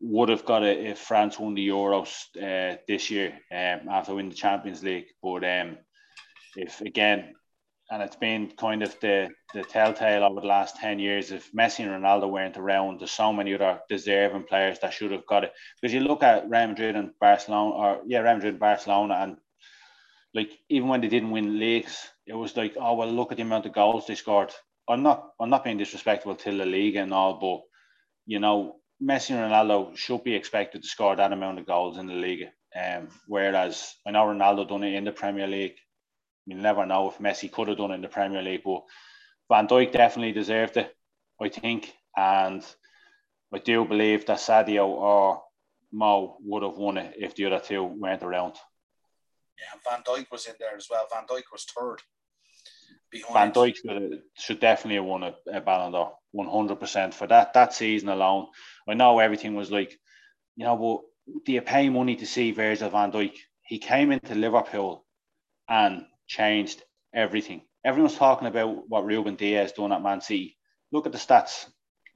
would have got it if France won the Euros uh, this year um, after winning the Champions League. But um, if again and it's been kind of the the telltale over the last 10 years if Messi and Ronaldo weren't around. There's so many other deserving players that should have got it. Because you look at Real Madrid and Barcelona or yeah Real Madrid and Barcelona and like even when they didn't win leagues it was like oh well look at the amount of goals they scored. I'm not I'm not being disrespectful to the league and all but you know Messi and Ronaldo should be expected to score that amount of goals in the league. Um, whereas I know Ronaldo done it in the Premier League you never know if Messi could have done it in the Premier League, but Van Dijk definitely deserved it, I think. And I do believe that Sadio or Mo would have won it if the other two weren't around. Yeah, Van Dijk was in there as well. Van Dijk was third. Van Dijk should, should definitely have won a, a Ballon d'Or, 100% for that that season alone. I know everything was like, you know, but do you pay money to see Virgil van Dijk? He came into Liverpool and changed everything. Everyone's talking about what Ruben Dias done at Man City. Look at the stats.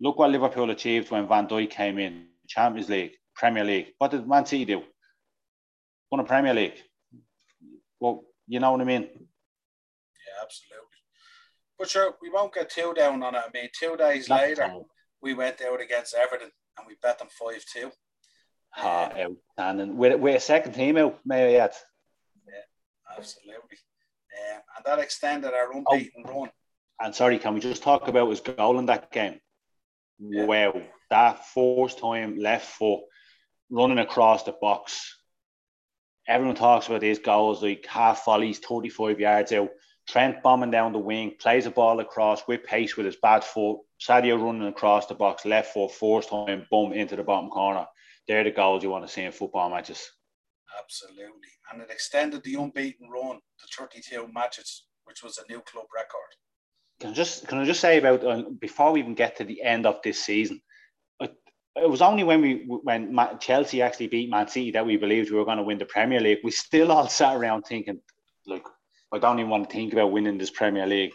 Look what Liverpool achieved when Van Dijk came in. Champions League, Premier League. What did Man City do? Won a Premier League. Well, you know what I mean? Yeah, absolutely. But sure, we won't get too down on it. I mean, two days That's later, we went out against Everton and we bet them 5 2. Ah, outstanding. We're, we're a second team out, may I add? Yeah, absolutely. Um, and that extended our unbeaten oh, run. And sorry, can we just talk about his goal in that game? Yeah. Wow, that first time left foot running across the box. Everyone talks about these goals like half volleys, 35 yards out. Trent bombing down the wing, plays a ball across with pace with his bad foot. Sadio running across the box, left foot, first time, boom, into the bottom corner. They're the goals you want to see in football matches. Absolutely. And it extended the unbeaten run to 32 matches which was a new club record. Can I just can I just say about uh, before we even get to the end of this season? It, it was only when we when Chelsea actually beat Man City that we believed we were going to win the Premier League. We still all sat around thinking, like, I don't even want to think about winning this Premier League.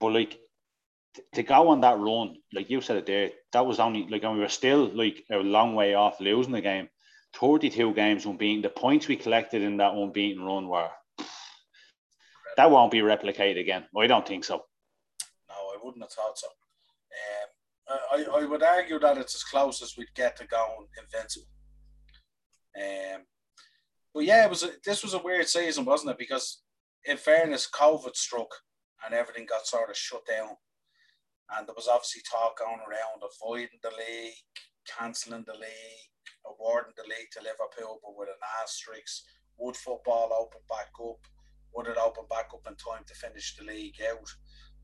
But like to go on that run, like you said it there, that was only like, and we were still like a long way off losing the game. 32 games unbeaten. The points we collected in that unbeaten run were that won't be replicated again. I don't think so. No, I wouldn't have thought so. Um, I, I would argue that it's as close as we'd get to going invincible. Um, but yeah, it was a, this was a weird season, wasn't it? Because in fairness, COVID struck and everything got sort of shut down. And there was obviously talk going around avoiding the league, cancelling the league, awarding the league to Liverpool, but with an asterisk. Would football open back up? Would it open back up in time to finish the league out?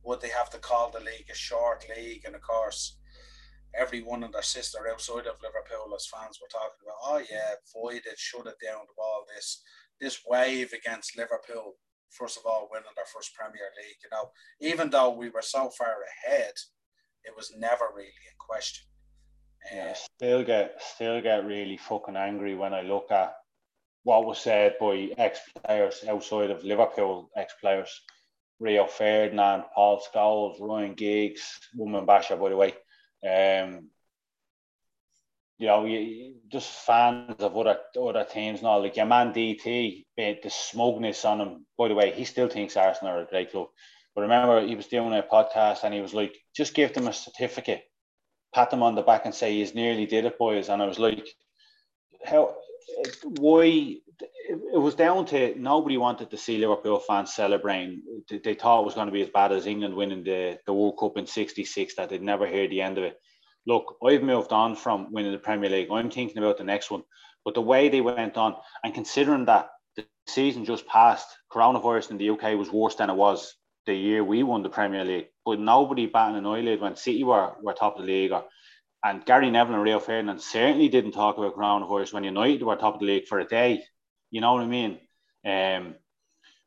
Would they have to call the league a short league? And of course, everyone and their sister outside of Liverpool as fans were talking about, oh yeah, void it, shut it down all this this wave against Liverpool first of all winning their first Premier League. You know, even though we were so far ahead, it was never really in question. Yeah, still get still get really fucking angry when I look at what was said by ex players outside of Liverpool, ex players, Rio Ferdinand, Paul Scholes, Ryan Giggs, Woman Basher, by the way. Um, you know, you, just fans of other other teams now. Like your man DT, the smugness on him. By the way, he still thinks Arsenal are a great club. But remember, he was doing a podcast and he was like, just give them a certificate, pat them on the back and say, he's nearly did it, boys. And I was like, how, why? It was down to nobody wanted to see Liverpool fans celebrating. They thought it was going to be as bad as England winning the, the World Cup in 66, that they'd never hear the end of it look, I've moved on from winning the Premier League. I'm thinking about the next one. But the way they went on, and considering that the season just passed, coronavirus in the UK was worse than it was the year we won the Premier League. But nobody batting an eyelid when City were, were top of the league. Or, and Gary Neville and Rio Ferdinand certainly didn't talk about coronavirus when United were top of the league for a day. You know what I mean? Um,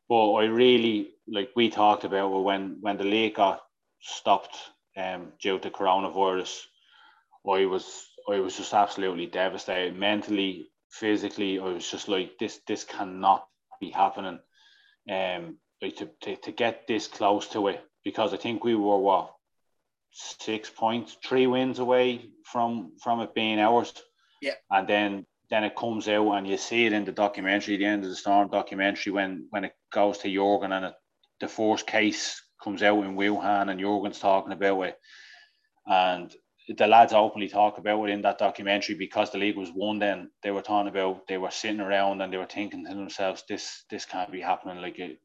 but I really like we talked about when when the league got stopped um, due to coronavirus. I was I was just absolutely devastated mentally, physically. I was just like this this cannot be happening. Um, like to, to, to get this close to it because I think we were what six points, three wins away from from it being ours. Yeah. And then then it comes out and you see it in the documentary, the end of the storm documentary when when it goes to Jurgen and it, the first case comes out in Wuhan and Jurgen's talking about it. And the lads openly talk about it in that documentary because the league was won then they were talking about they were sitting around and they were thinking to themselves this this can't be happening like it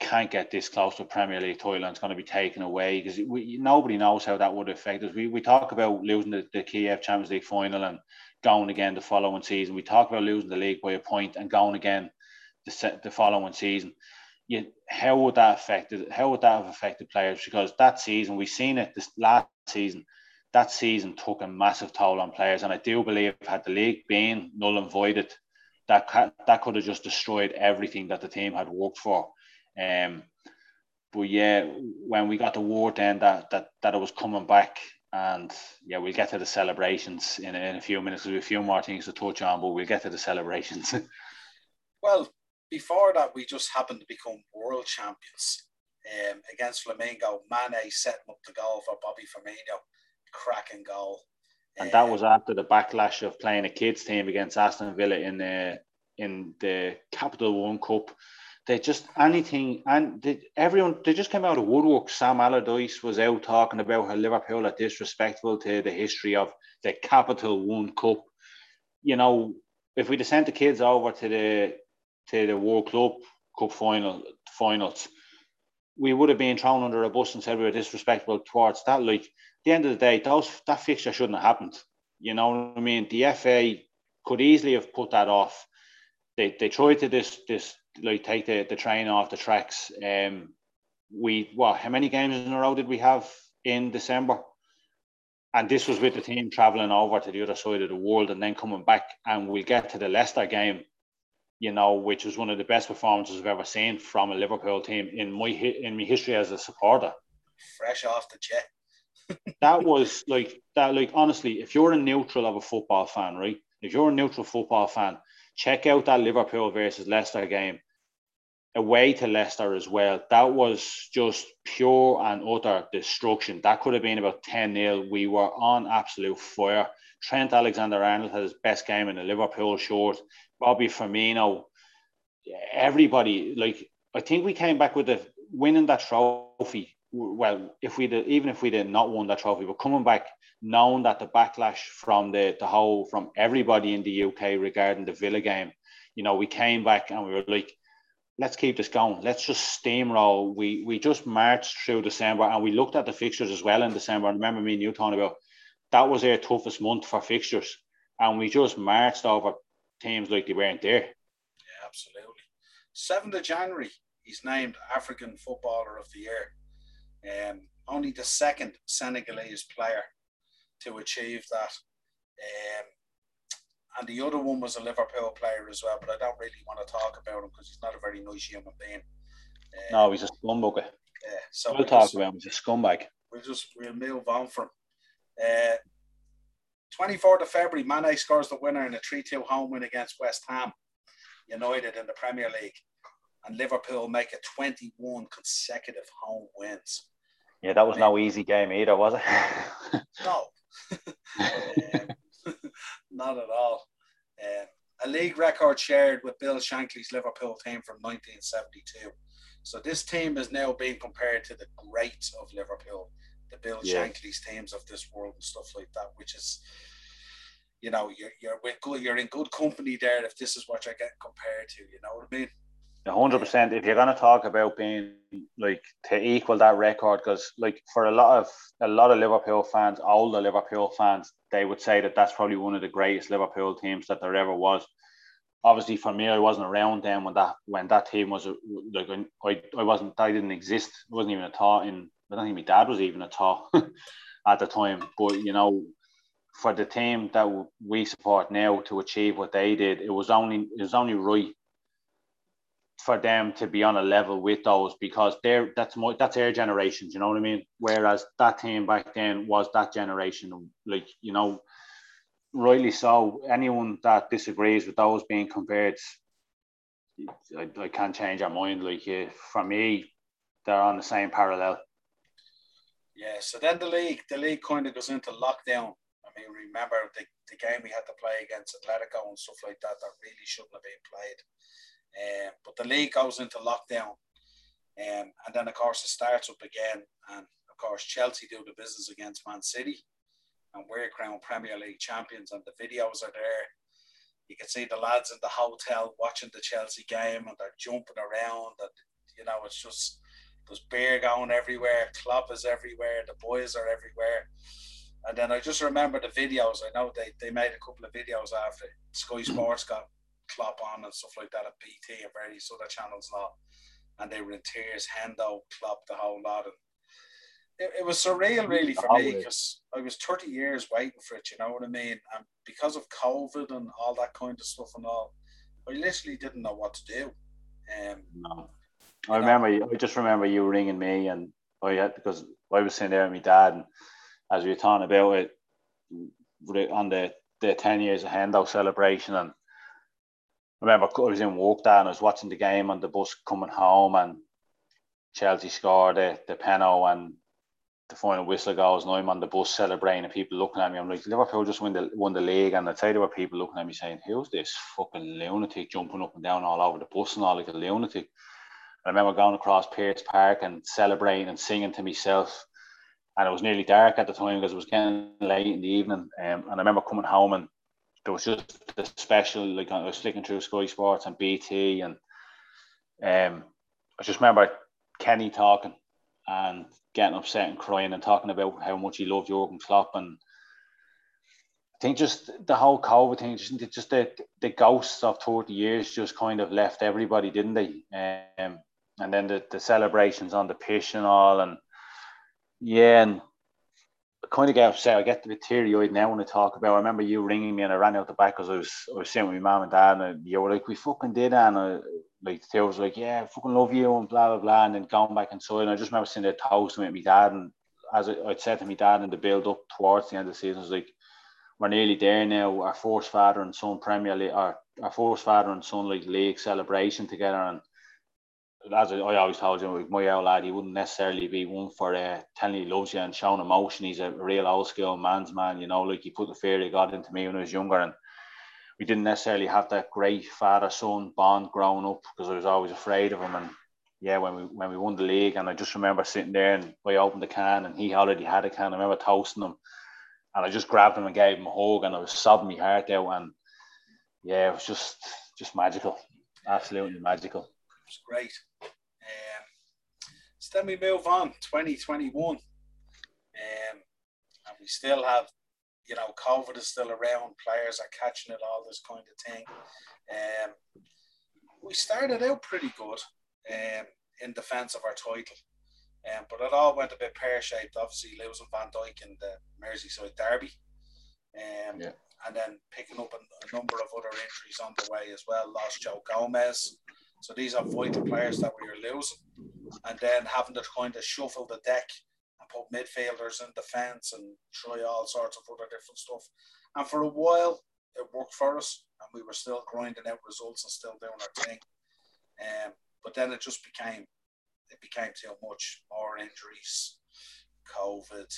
can't get this close to Premier League title and it's going to be taken away because we, nobody knows how that would affect us. We, we talk about losing the, the Kiev Champions League final and going again the following season. We talk about losing the league by a point and going again the, the following season. You, how would that affect how would that have affected players? Because that season we've seen it this last season. That season took a massive toll on players. And I do believe had the league been null and voided, that that could have just destroyed everything that the team had worked for. Um, but yeah, when we got the word then that that that it was coming back, and yeah, we'll get to the celebrations in, in a few minutes. There's a few more things to touch on, but we'll get to the celebrations. (laughs) well, before that, we just happened to become world champions um, against Flamengo. Mane setting up the goal for Bobby Firmino cracking goal. And that was after the backlash of playing a kids team against Aston Villa in the in the Capital One Cup. They just anything and everyone they just came out of woodwork. Sam Allardyce was out talking about how Liverpool are disrespectful to the history of the Capital One Cup. You know, if we'd have sent the kids over to the to the World Club Cup final finals, we would have been thrown under a bus and said we were disrespectful towards that. Like the end of the day, those that fixture shouldn't have happened. You know what I mean? The FA could easily have put that off. They they tried to this this like take the, the train off the tracks. Um, we what? How many games in a row did we have in December? And this was with the team traveling over to the other side of the world and then coming back, and we get to the Leicester game. you know, which was one of the best performances I've ever seen from a Liverpool team in my in my history as a supporter. Fresh off the jet. (laughs) that was like that. Like honestly, if you're a neutral of a football fan, right? If you're a neutral football fan, check out that Liverpool versus Leicester game away to Leicester as well. That was just pure and utter destruction. That could have been about 10 0. We were on absolute fire. Trent Alexander Arnold had his best game in the Liverpool short. Bobby Firmino, everybody, like, I think we came back with the winning that trophy. Well, if we did, even if we did not won that trophy, but coming back knowing that the backlash from the, the whole, from everybody in the UK regarding the Villa game, you know, we came back and we were like, let's keep this going. Let's just steamroll. We we just marched through December and we looked at the fixtures as well in December. I remember me and you talking about that was our toughest month for fixtures. And we just marched over teams like they weren't there. Yeah, absolutely. 7th of January, he's named African Footballer of the Year. Um, only the second Senegalese player to achieve that. Um, and the other one was a Liverpool player as well, but I don't really want to talk about him because he's not a very nice human being. Um, no, he's a scumbag. Yeah, so we'll, we'll talk just, about him. He's a scumbag. We'll just we'll move on from. Uh, 24th of February, Mane scores the winner in a 3-2 home win against West Ham United in the Premier League, and Liverpool make it 21 consecutive home wins. Yeah, that was no easy game either, was it? (laughs) no. (laughs) (laughs) um, not at all. Um, a league record shared with Bill Shankly's Liverpool team from 1972. So this team is now being compared to the greats of Liverpool, the Bill yeah. Shankly's teams of this world and stuff like that, which is, you know, you're you're with good, you're in good company there if this is what you're getting compared to. You know what I mean? Hundred percent. If you're gonna talk about being like to equal that record, because like for a lot of a lot of Liverpool fans, all the Liverpool fans, they would say that that's probably one of the greatest Liverpool teams that there ever was. Obviously, for me, I wasn't around then when that when that team was like I, I wasn't I didn't exist. I wasn't even a thought in. I don't think my dad was even a thought (laughs) at the time. But you know, for the team that we support now to achieve what they did, it was only it was only right for them to be on a level with those because they're that's more that's their generation. You know what I mean? Whereas that team back then was that generation. Like you know, rightly so. Anyone that disagrees with those being compared, I, I can't change our mind. Like yeah, for me, they're on the same parallel. Yeah. So then the league, the league kind of goes into lockdown. I mean, remember the, the game we had to play against Atletico and stuff like that that really shouldn't have been played. Um, but the league goes into lockdown. Um, and then, of course, it starts up again. And, of course, Chelsea do the business against Man City. And we're crowned Premier League champions. And the videos are there. You can see the lads in the hotel watching the Chelsea game and they're jumping around. And, you know, it's just, there's beer going everywhere. Klopp is everywhere. The boys are everywhere. And then I just remember the videos. I know they, they made a couple of videos after Sky Sports got Klopp on and stuff like that at BT and various other channels now. And they were in tears, Hendo, Klopp, the whole lot. And it, it was surreal really for me because I was 30 years waiting for it, you know what I mean? And because of COVID and all that kind of stuff and all, I literally didn't know what to do. Um, no. I remember, know, I just remember you ringing me and I had, because I was sitting there with my dad and as we were talking about it on the, the 10 years of Hendo celebration and I remember I was in and I was watching the game on the bus coming home and Chelsea scored the, the penalty and the final whistle goes and I'm on the bus celebrating and people looking at me. I'm like, Liverpool just won the won the league and I'd say there were people looking at me saying, Who's this fucking lunatic jumping up and down all over the bus and all like a lunatic? I remember going across Pierce Park and celebrating and singing to myself. And it was nearly dark at the time because it was getting late in the evening. Um, and I remember coming home and there was just a special like I was flicking through Sky Sports and BT and um I just remember Kenny talking and getting upset and crying and talking about how much he loved Jurgen Klopp and I think just the whole COVID thing, just, just the, the ghosts of 30 years just kind of left everybody, didn't they? Um, and then the, the celebrations on the pitch and all. And yeah, and kind of get upset. I get a bit teary eyed now when I talk about. I remember you ringing me and I ran out the back because I was I was sitting with my mum and dad and you were like, "We fucking did," and I, like Theo was like, "Yeah, I fucking love you," and blah blah blah, and then going back inside. And I just remember sitting there toasting with my dad, and as I, would said to my dad in the build up towards the end of the season, I was like, "We're nearly there now. Our first father and son Premier League, our our first father and son like league celebration together." And as I, I always told you, with my old lad, he wouldn't necessarily be one for uh, telling he loves you and showing emotion. He's a real old school man's man, you know, like he put the fear of God into me when I was younger. And we didn't necessarily have that great father son bond growing up because I was always afraid of him. And yeah, when we when we won the league, and I just remember sitting there and I opened the can and he already had a can. I remember toasting him, and I just grabbed him and gave him a hug, and I was sobbing my heart out. And yeah, it was just just magical, absolutely magical. It was great. Um, so then we move on, 2021. Um, and we still have you know, COVID is still around, players are catching it, all this kind of thing. Um, we started out pretty good um, in defence of our title, um, but it all went a bit pear shaped. Obviously, losing Van Dijk in the Merseyside derby, um, yeah. and then picking up a, a, number of other injuries on the way as well. Lost Joe Gomez. So these are vital players that we are losing, and then having to kind of shuffle the deck and put midfielders in defence and try all sorts of other different stuff. And for a while, it worked for us, and we were still grinding out results and still doing our thing. Um, but then it just became it became too much. More injuries, COVID.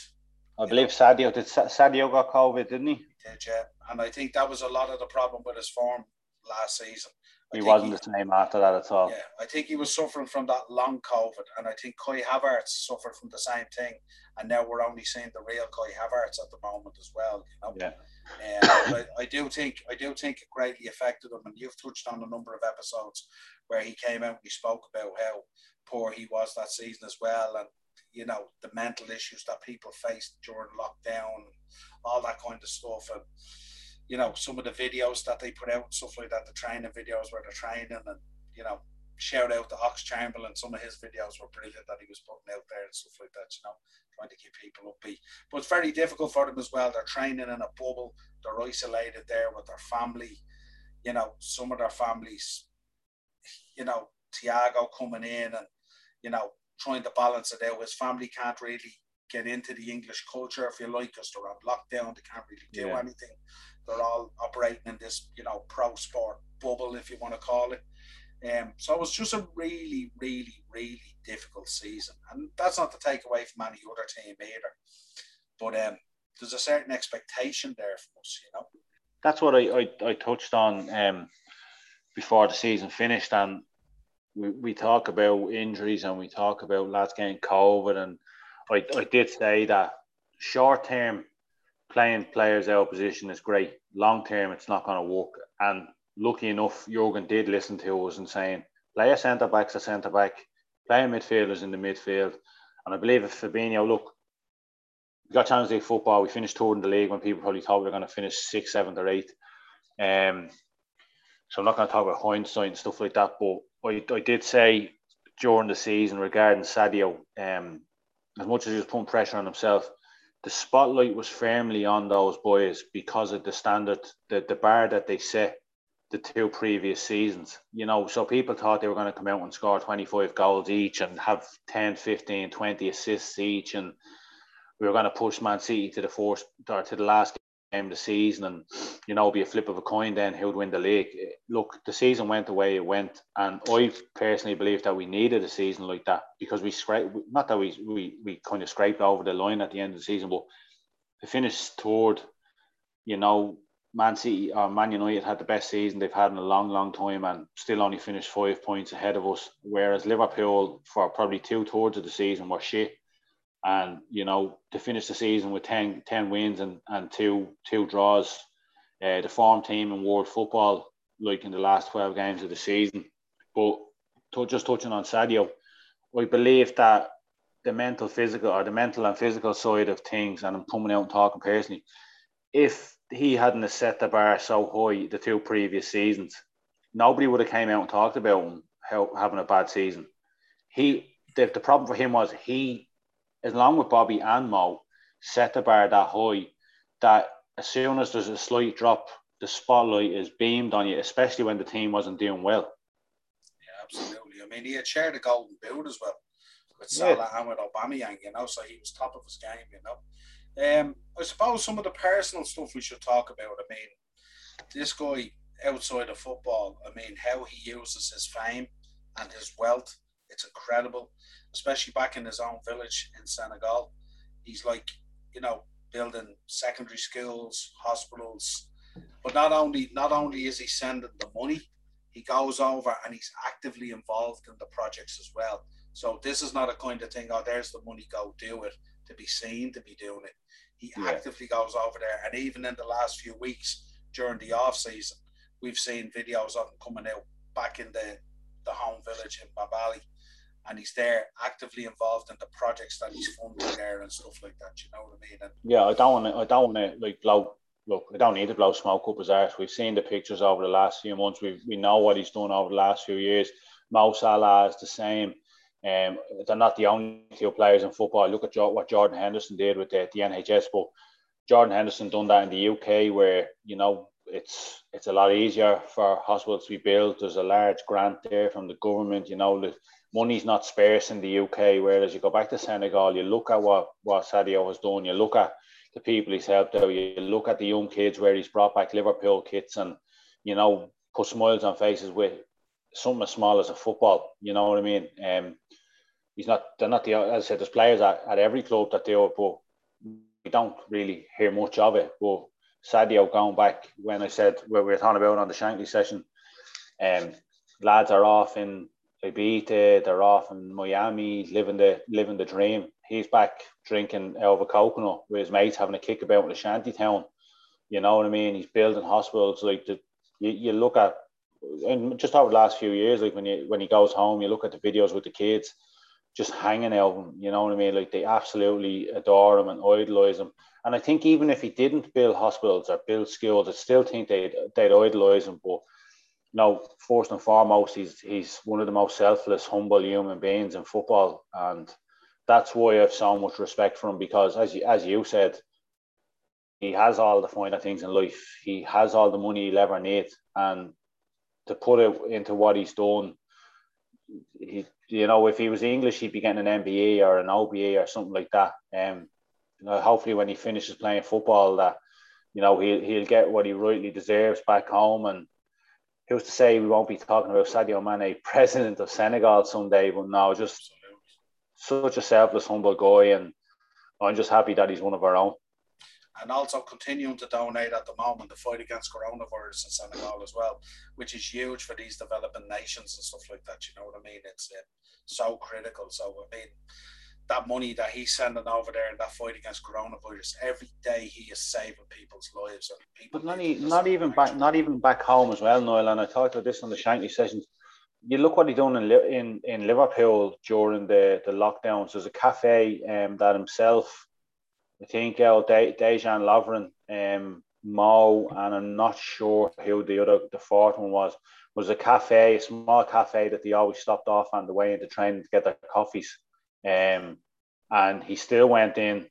I believe know. Sadio did. Sadio got COVID, didn't he? he? Did yeah, and I think that was a lot of the problem with his form last season he wasn't he, the same after that at all. Yeah, I think he was suffering from that long COVID, and I think Kai Havertz suffered from the same thing. And now we're only seeing the real Kai Havertz at the moment as well. You know? Yeah. Um, (coughs) I, I, do think I do think it greatly affected him, and you've touched on a number of episodes where he came out and he spoke about how poor he was that season as well, and you know the mental issues that people faced during lockdown, all that kind of stuff, and you know, some of the videos that they put out, stuff like that, the training videos where they're training and, you know, shout out to Ox-Chamberlain. Some of his videos were brilliant that he was putting out there and stuff like that, you know, trying to keep people upbeat. But it's very difficult for them as well. They're training in a bubble, they're isolated there with their family. You know, some of their families, you know, Thiago coming in and, you know, trying to balance it out. His family can't really get into the English culture, if you like, because they're on lockdown. They can't really do yeah. anything. They're all operating in this, you know, pro sport bubble, if you want to call it. Um, so it was just a really, really, really difficult season, and that's not to take away from any other team either. But um, there's a certain expectation there for us, you know. That's what I I, I touched on um, before the season finished, and we, we talk about injuries and we talk about lads getting COVID, and I, I did say that short term playing players out of position is great. Long term, it's not going to work. And lucky enough, Jurgen did listen to us and saying, play a centre back a centre back, play a midfielders in the midfield. And I believe if Fabinho, look, we got Champions League football. We finished third in the league when people probably thought we were going to finish sixth, seventh, or eighth. Um, so I'm not going to talk about hindsight and stuff like that. But I, I did say during the season regarding Sadio, um, as much as he was putting pressure on himself, the spotlight was firmly on those boys because of the standard, the, the bar that they set the two previous seasons. You know, so people thought they were going to come out and score 25 goals each and have 10, 15, 20 assists each. And we were going to push Man City to the fourth or to the last game the season and, you know, be a flip of a coin then who would win the league. Look, the season went the way it went. And I personally believe that we needed a season like that because we scraped, not that we, we, we kind of scraped over the line at the end of the season, but to finish third, you know, Man City or Man United had the best season they've had in a long, long time and still only finished five points ahead of us. Whereas Liverpool, for probably two thirds of the season, were shit and you know to finish the season with 10, 10 wins and, and two two draws, uh, the form team in world football like in the last twelve games of the season. But to, just touching on Sadio, we believe that the mental, physical, or the mental and physical side of things, and I'm coming out and talking personally, if he hadn't set the bar so high the two previous seasons, nobody would have came out and talked about him having a bad season. He the, the problem for him was he along with Bobby and Mo, set the bar that high that as soon as there's a slight drop, the spotlight is beamed on you, especially when the team wasn't doing well. Yeah, absolutely. I mean, he had shared a golden boot as well with Salah yeah. and with Aubameyang, you know, so he was top of his game, you know. Um, I suppose some of the personal stuff we should talk about. I mean, this guy outside of football, I mean, how he uses his fame and his wealth, it's incredible, especially back in his own village in Senegal. He's like, you know, building secondary schools, hospitals. But not only not only is he sending the money, he goes over and he's actively involved in the projects as well. So this is not a kind of thing, oh, there's the money, go do it, to be seen to be doing it. He yeah. actively goes over there. And even in the last few weeks during the off season, we've seen videos of him coming out back in the, the home village in Bambali and he's there actively involved in the projects that he's funding there and stuff like that. You know what I mean? And yeah, I don't want to. I don't want to like blow. Look, I don't need to blow smoke up his arse. We've seen the pictures over the last few months. We we know what he's done over the last few years. Mo Salah is the same. Um, they're not the only two players in football. Look at what Jordan Henderson did with the, the NHS, but Jordan Henderson done that in the UK, where you know it's it's a lot easier for hospitals to be built. There's a large grant there from the government. You know, the money's not sparse in the UK. Whereas you go back to Senegal, you look at what what Sadio has done. You look at the people he's helped out. You look at the young kids where he's brought back Liverpool kits and you know put smiles on faces with something as small as a football. You know what I mean? Um, he's not. They're not the. As I said, there's players at, at every club that do it, but we don't really hear much of it. But Sadio going back when I said where we were talking about on the Shankly session, um, lads are off in Ibiza, uh, they're off in Miami, living the living the dream. He's back drinking a coconut with his mates, having a kick about in a shanty town. You know what I mean? He's building hospitals. Like the, you, you look at, and just over the last few years, like when you when he goes home, you look at the videos with the kids, just hanging out. You know what I mean? Like they absolutely adore him and idolize him. And I think even if he didn't build hospitals or build schools, I still think they'd they'd idolize him. But no, first and foremost, he's he's one of the most selfless, humble human beings in football, and that's why I have so much respect for him. Because as you, as you said, he has all the finer things in life. He has all the money he'll ever need, and to put it into what he's done, he you know if he was English, he'd be getting an MBE or an OBE or something like that. Um, you know, hopefully when he finishes playing football, that you know he'll he'll get what he rightly deserves back home and who's to say we won't be talking about Sadio Mane, (laughs) president of Senegal someday? But no, just such a selfless, humble guy, and I'm just happy that he's one of our own. And also continuing to donate at the moment the fight against coronavirus in Senegal as well, which is huge for these developing nations and stuff like that. You know what I mean? It's uh, so critical. So I mean, that money that he's sending over there in that fight against coronavirus every day he is saving people's lives and people but not, not even back not even back home as well Noel and I talked about this on the Shankly sessions. You look what he done in in, in Liverpool during the, the lockdowns. There's a cafe um, that himself I think uh, De, Dejan Lovren um, Mo and I'm not sure who the other the fourth one was was a cafe a small cafe that they always stopped off on the way into training to get their coffees um, and he still went in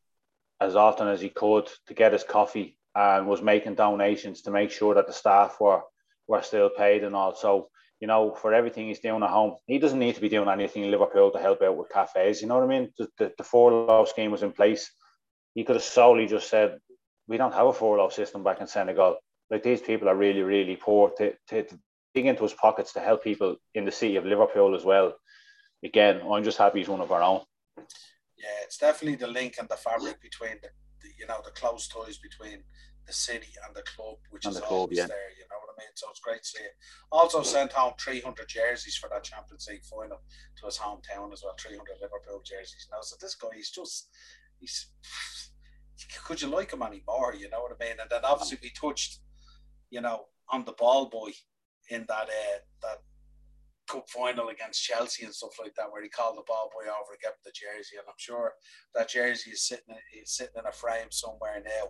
as often as he could to get his coffee and was making donations to make sure that the staff were were still paid and all. So, you know, for everything he's doing at home, he doesn't need to be doing anything in Liverpool to help out with cafes. You know what I mean? The, the, the furlough scheme was in place. He could have solely just said, we don't have a furlough system back in Senegal. Like these people are really, really poor to, to, to dig into his pockets to help people in the city of Liverpool as well again, I'm just happy he's one of our own. Yeah, it's definitely the link and the fabric between the, the you know the close ties between the city and the club, which and is the club, always yeah. there. You know what I mean? So it's great to see it. Also sent home 300 jerseys for that Champions League final to his hometown as well. 300 Liverpool jerseys. Now, so this guy, he's just he's. Could you like him anymore? You know what I mean? And then obviously we touched, you know, on the ball boy in that uh, that cup final against Chelsea and stuff like that, where he called the ball boy over to get the jersey, and I'm sure that jersey is sitting is sitting in a frame somewhere now.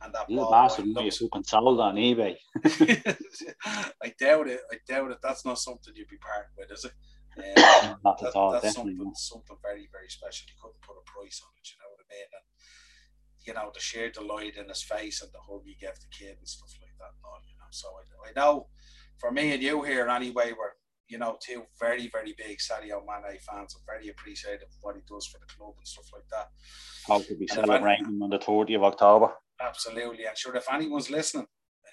And that yeah, bastard looks who can sold on eBay. (laughs) I doubt it. I doubt it. That's not something you'd be part with, is it? (coughs) Um, not at all. That's something, something very, very special. You couldn't put a price on it. You know what I mean? And you know, the sheer delight in his face and the hug he gave the kid and stuff like that. And all, you know, so I, I know for me and you here anyway, we're you know two very very big Sadio Mane fans. I'm very appreciative of what he does for the club and stuff like that. How could be celebrating any, on the 30th of October? Absolutely, and sure if anyone's listening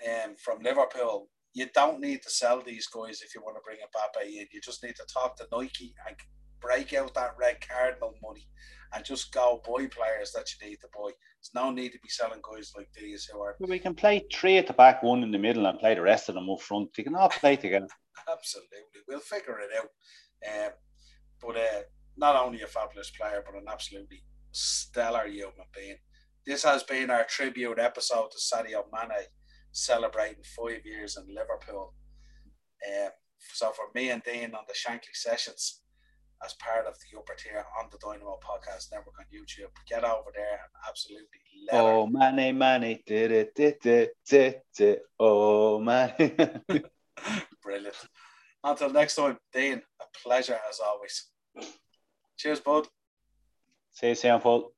um, from Liverpool, you don't need to sell these guys if you want to bring a Mbappe in. You just need to talk to Nike and break out that red cardinal money and just go buy players that you need to buy. There's no need to be selling guys like these who are. We can play three at the back, one in the middle, and play the rest of them up front. They can all play together. Absolutely, we'll figure it out. Um, but uh, not only a fabulous player, but an absolutely stellar human being. This has been our tribute episode to Sadio Mane, celebrating five years in Liverpool. Um, so for me and Dean on the Shankly sessions, as part of the upper tier on the Dynamo Podcast Network on YouTube. Get over there and absolutely love. Oh, money, money, did it, did it, did it, oh, money. (laughs) Brilliant. Until next time, Dean, a pleasure as always. Cheers, bud. See you soon, Paul.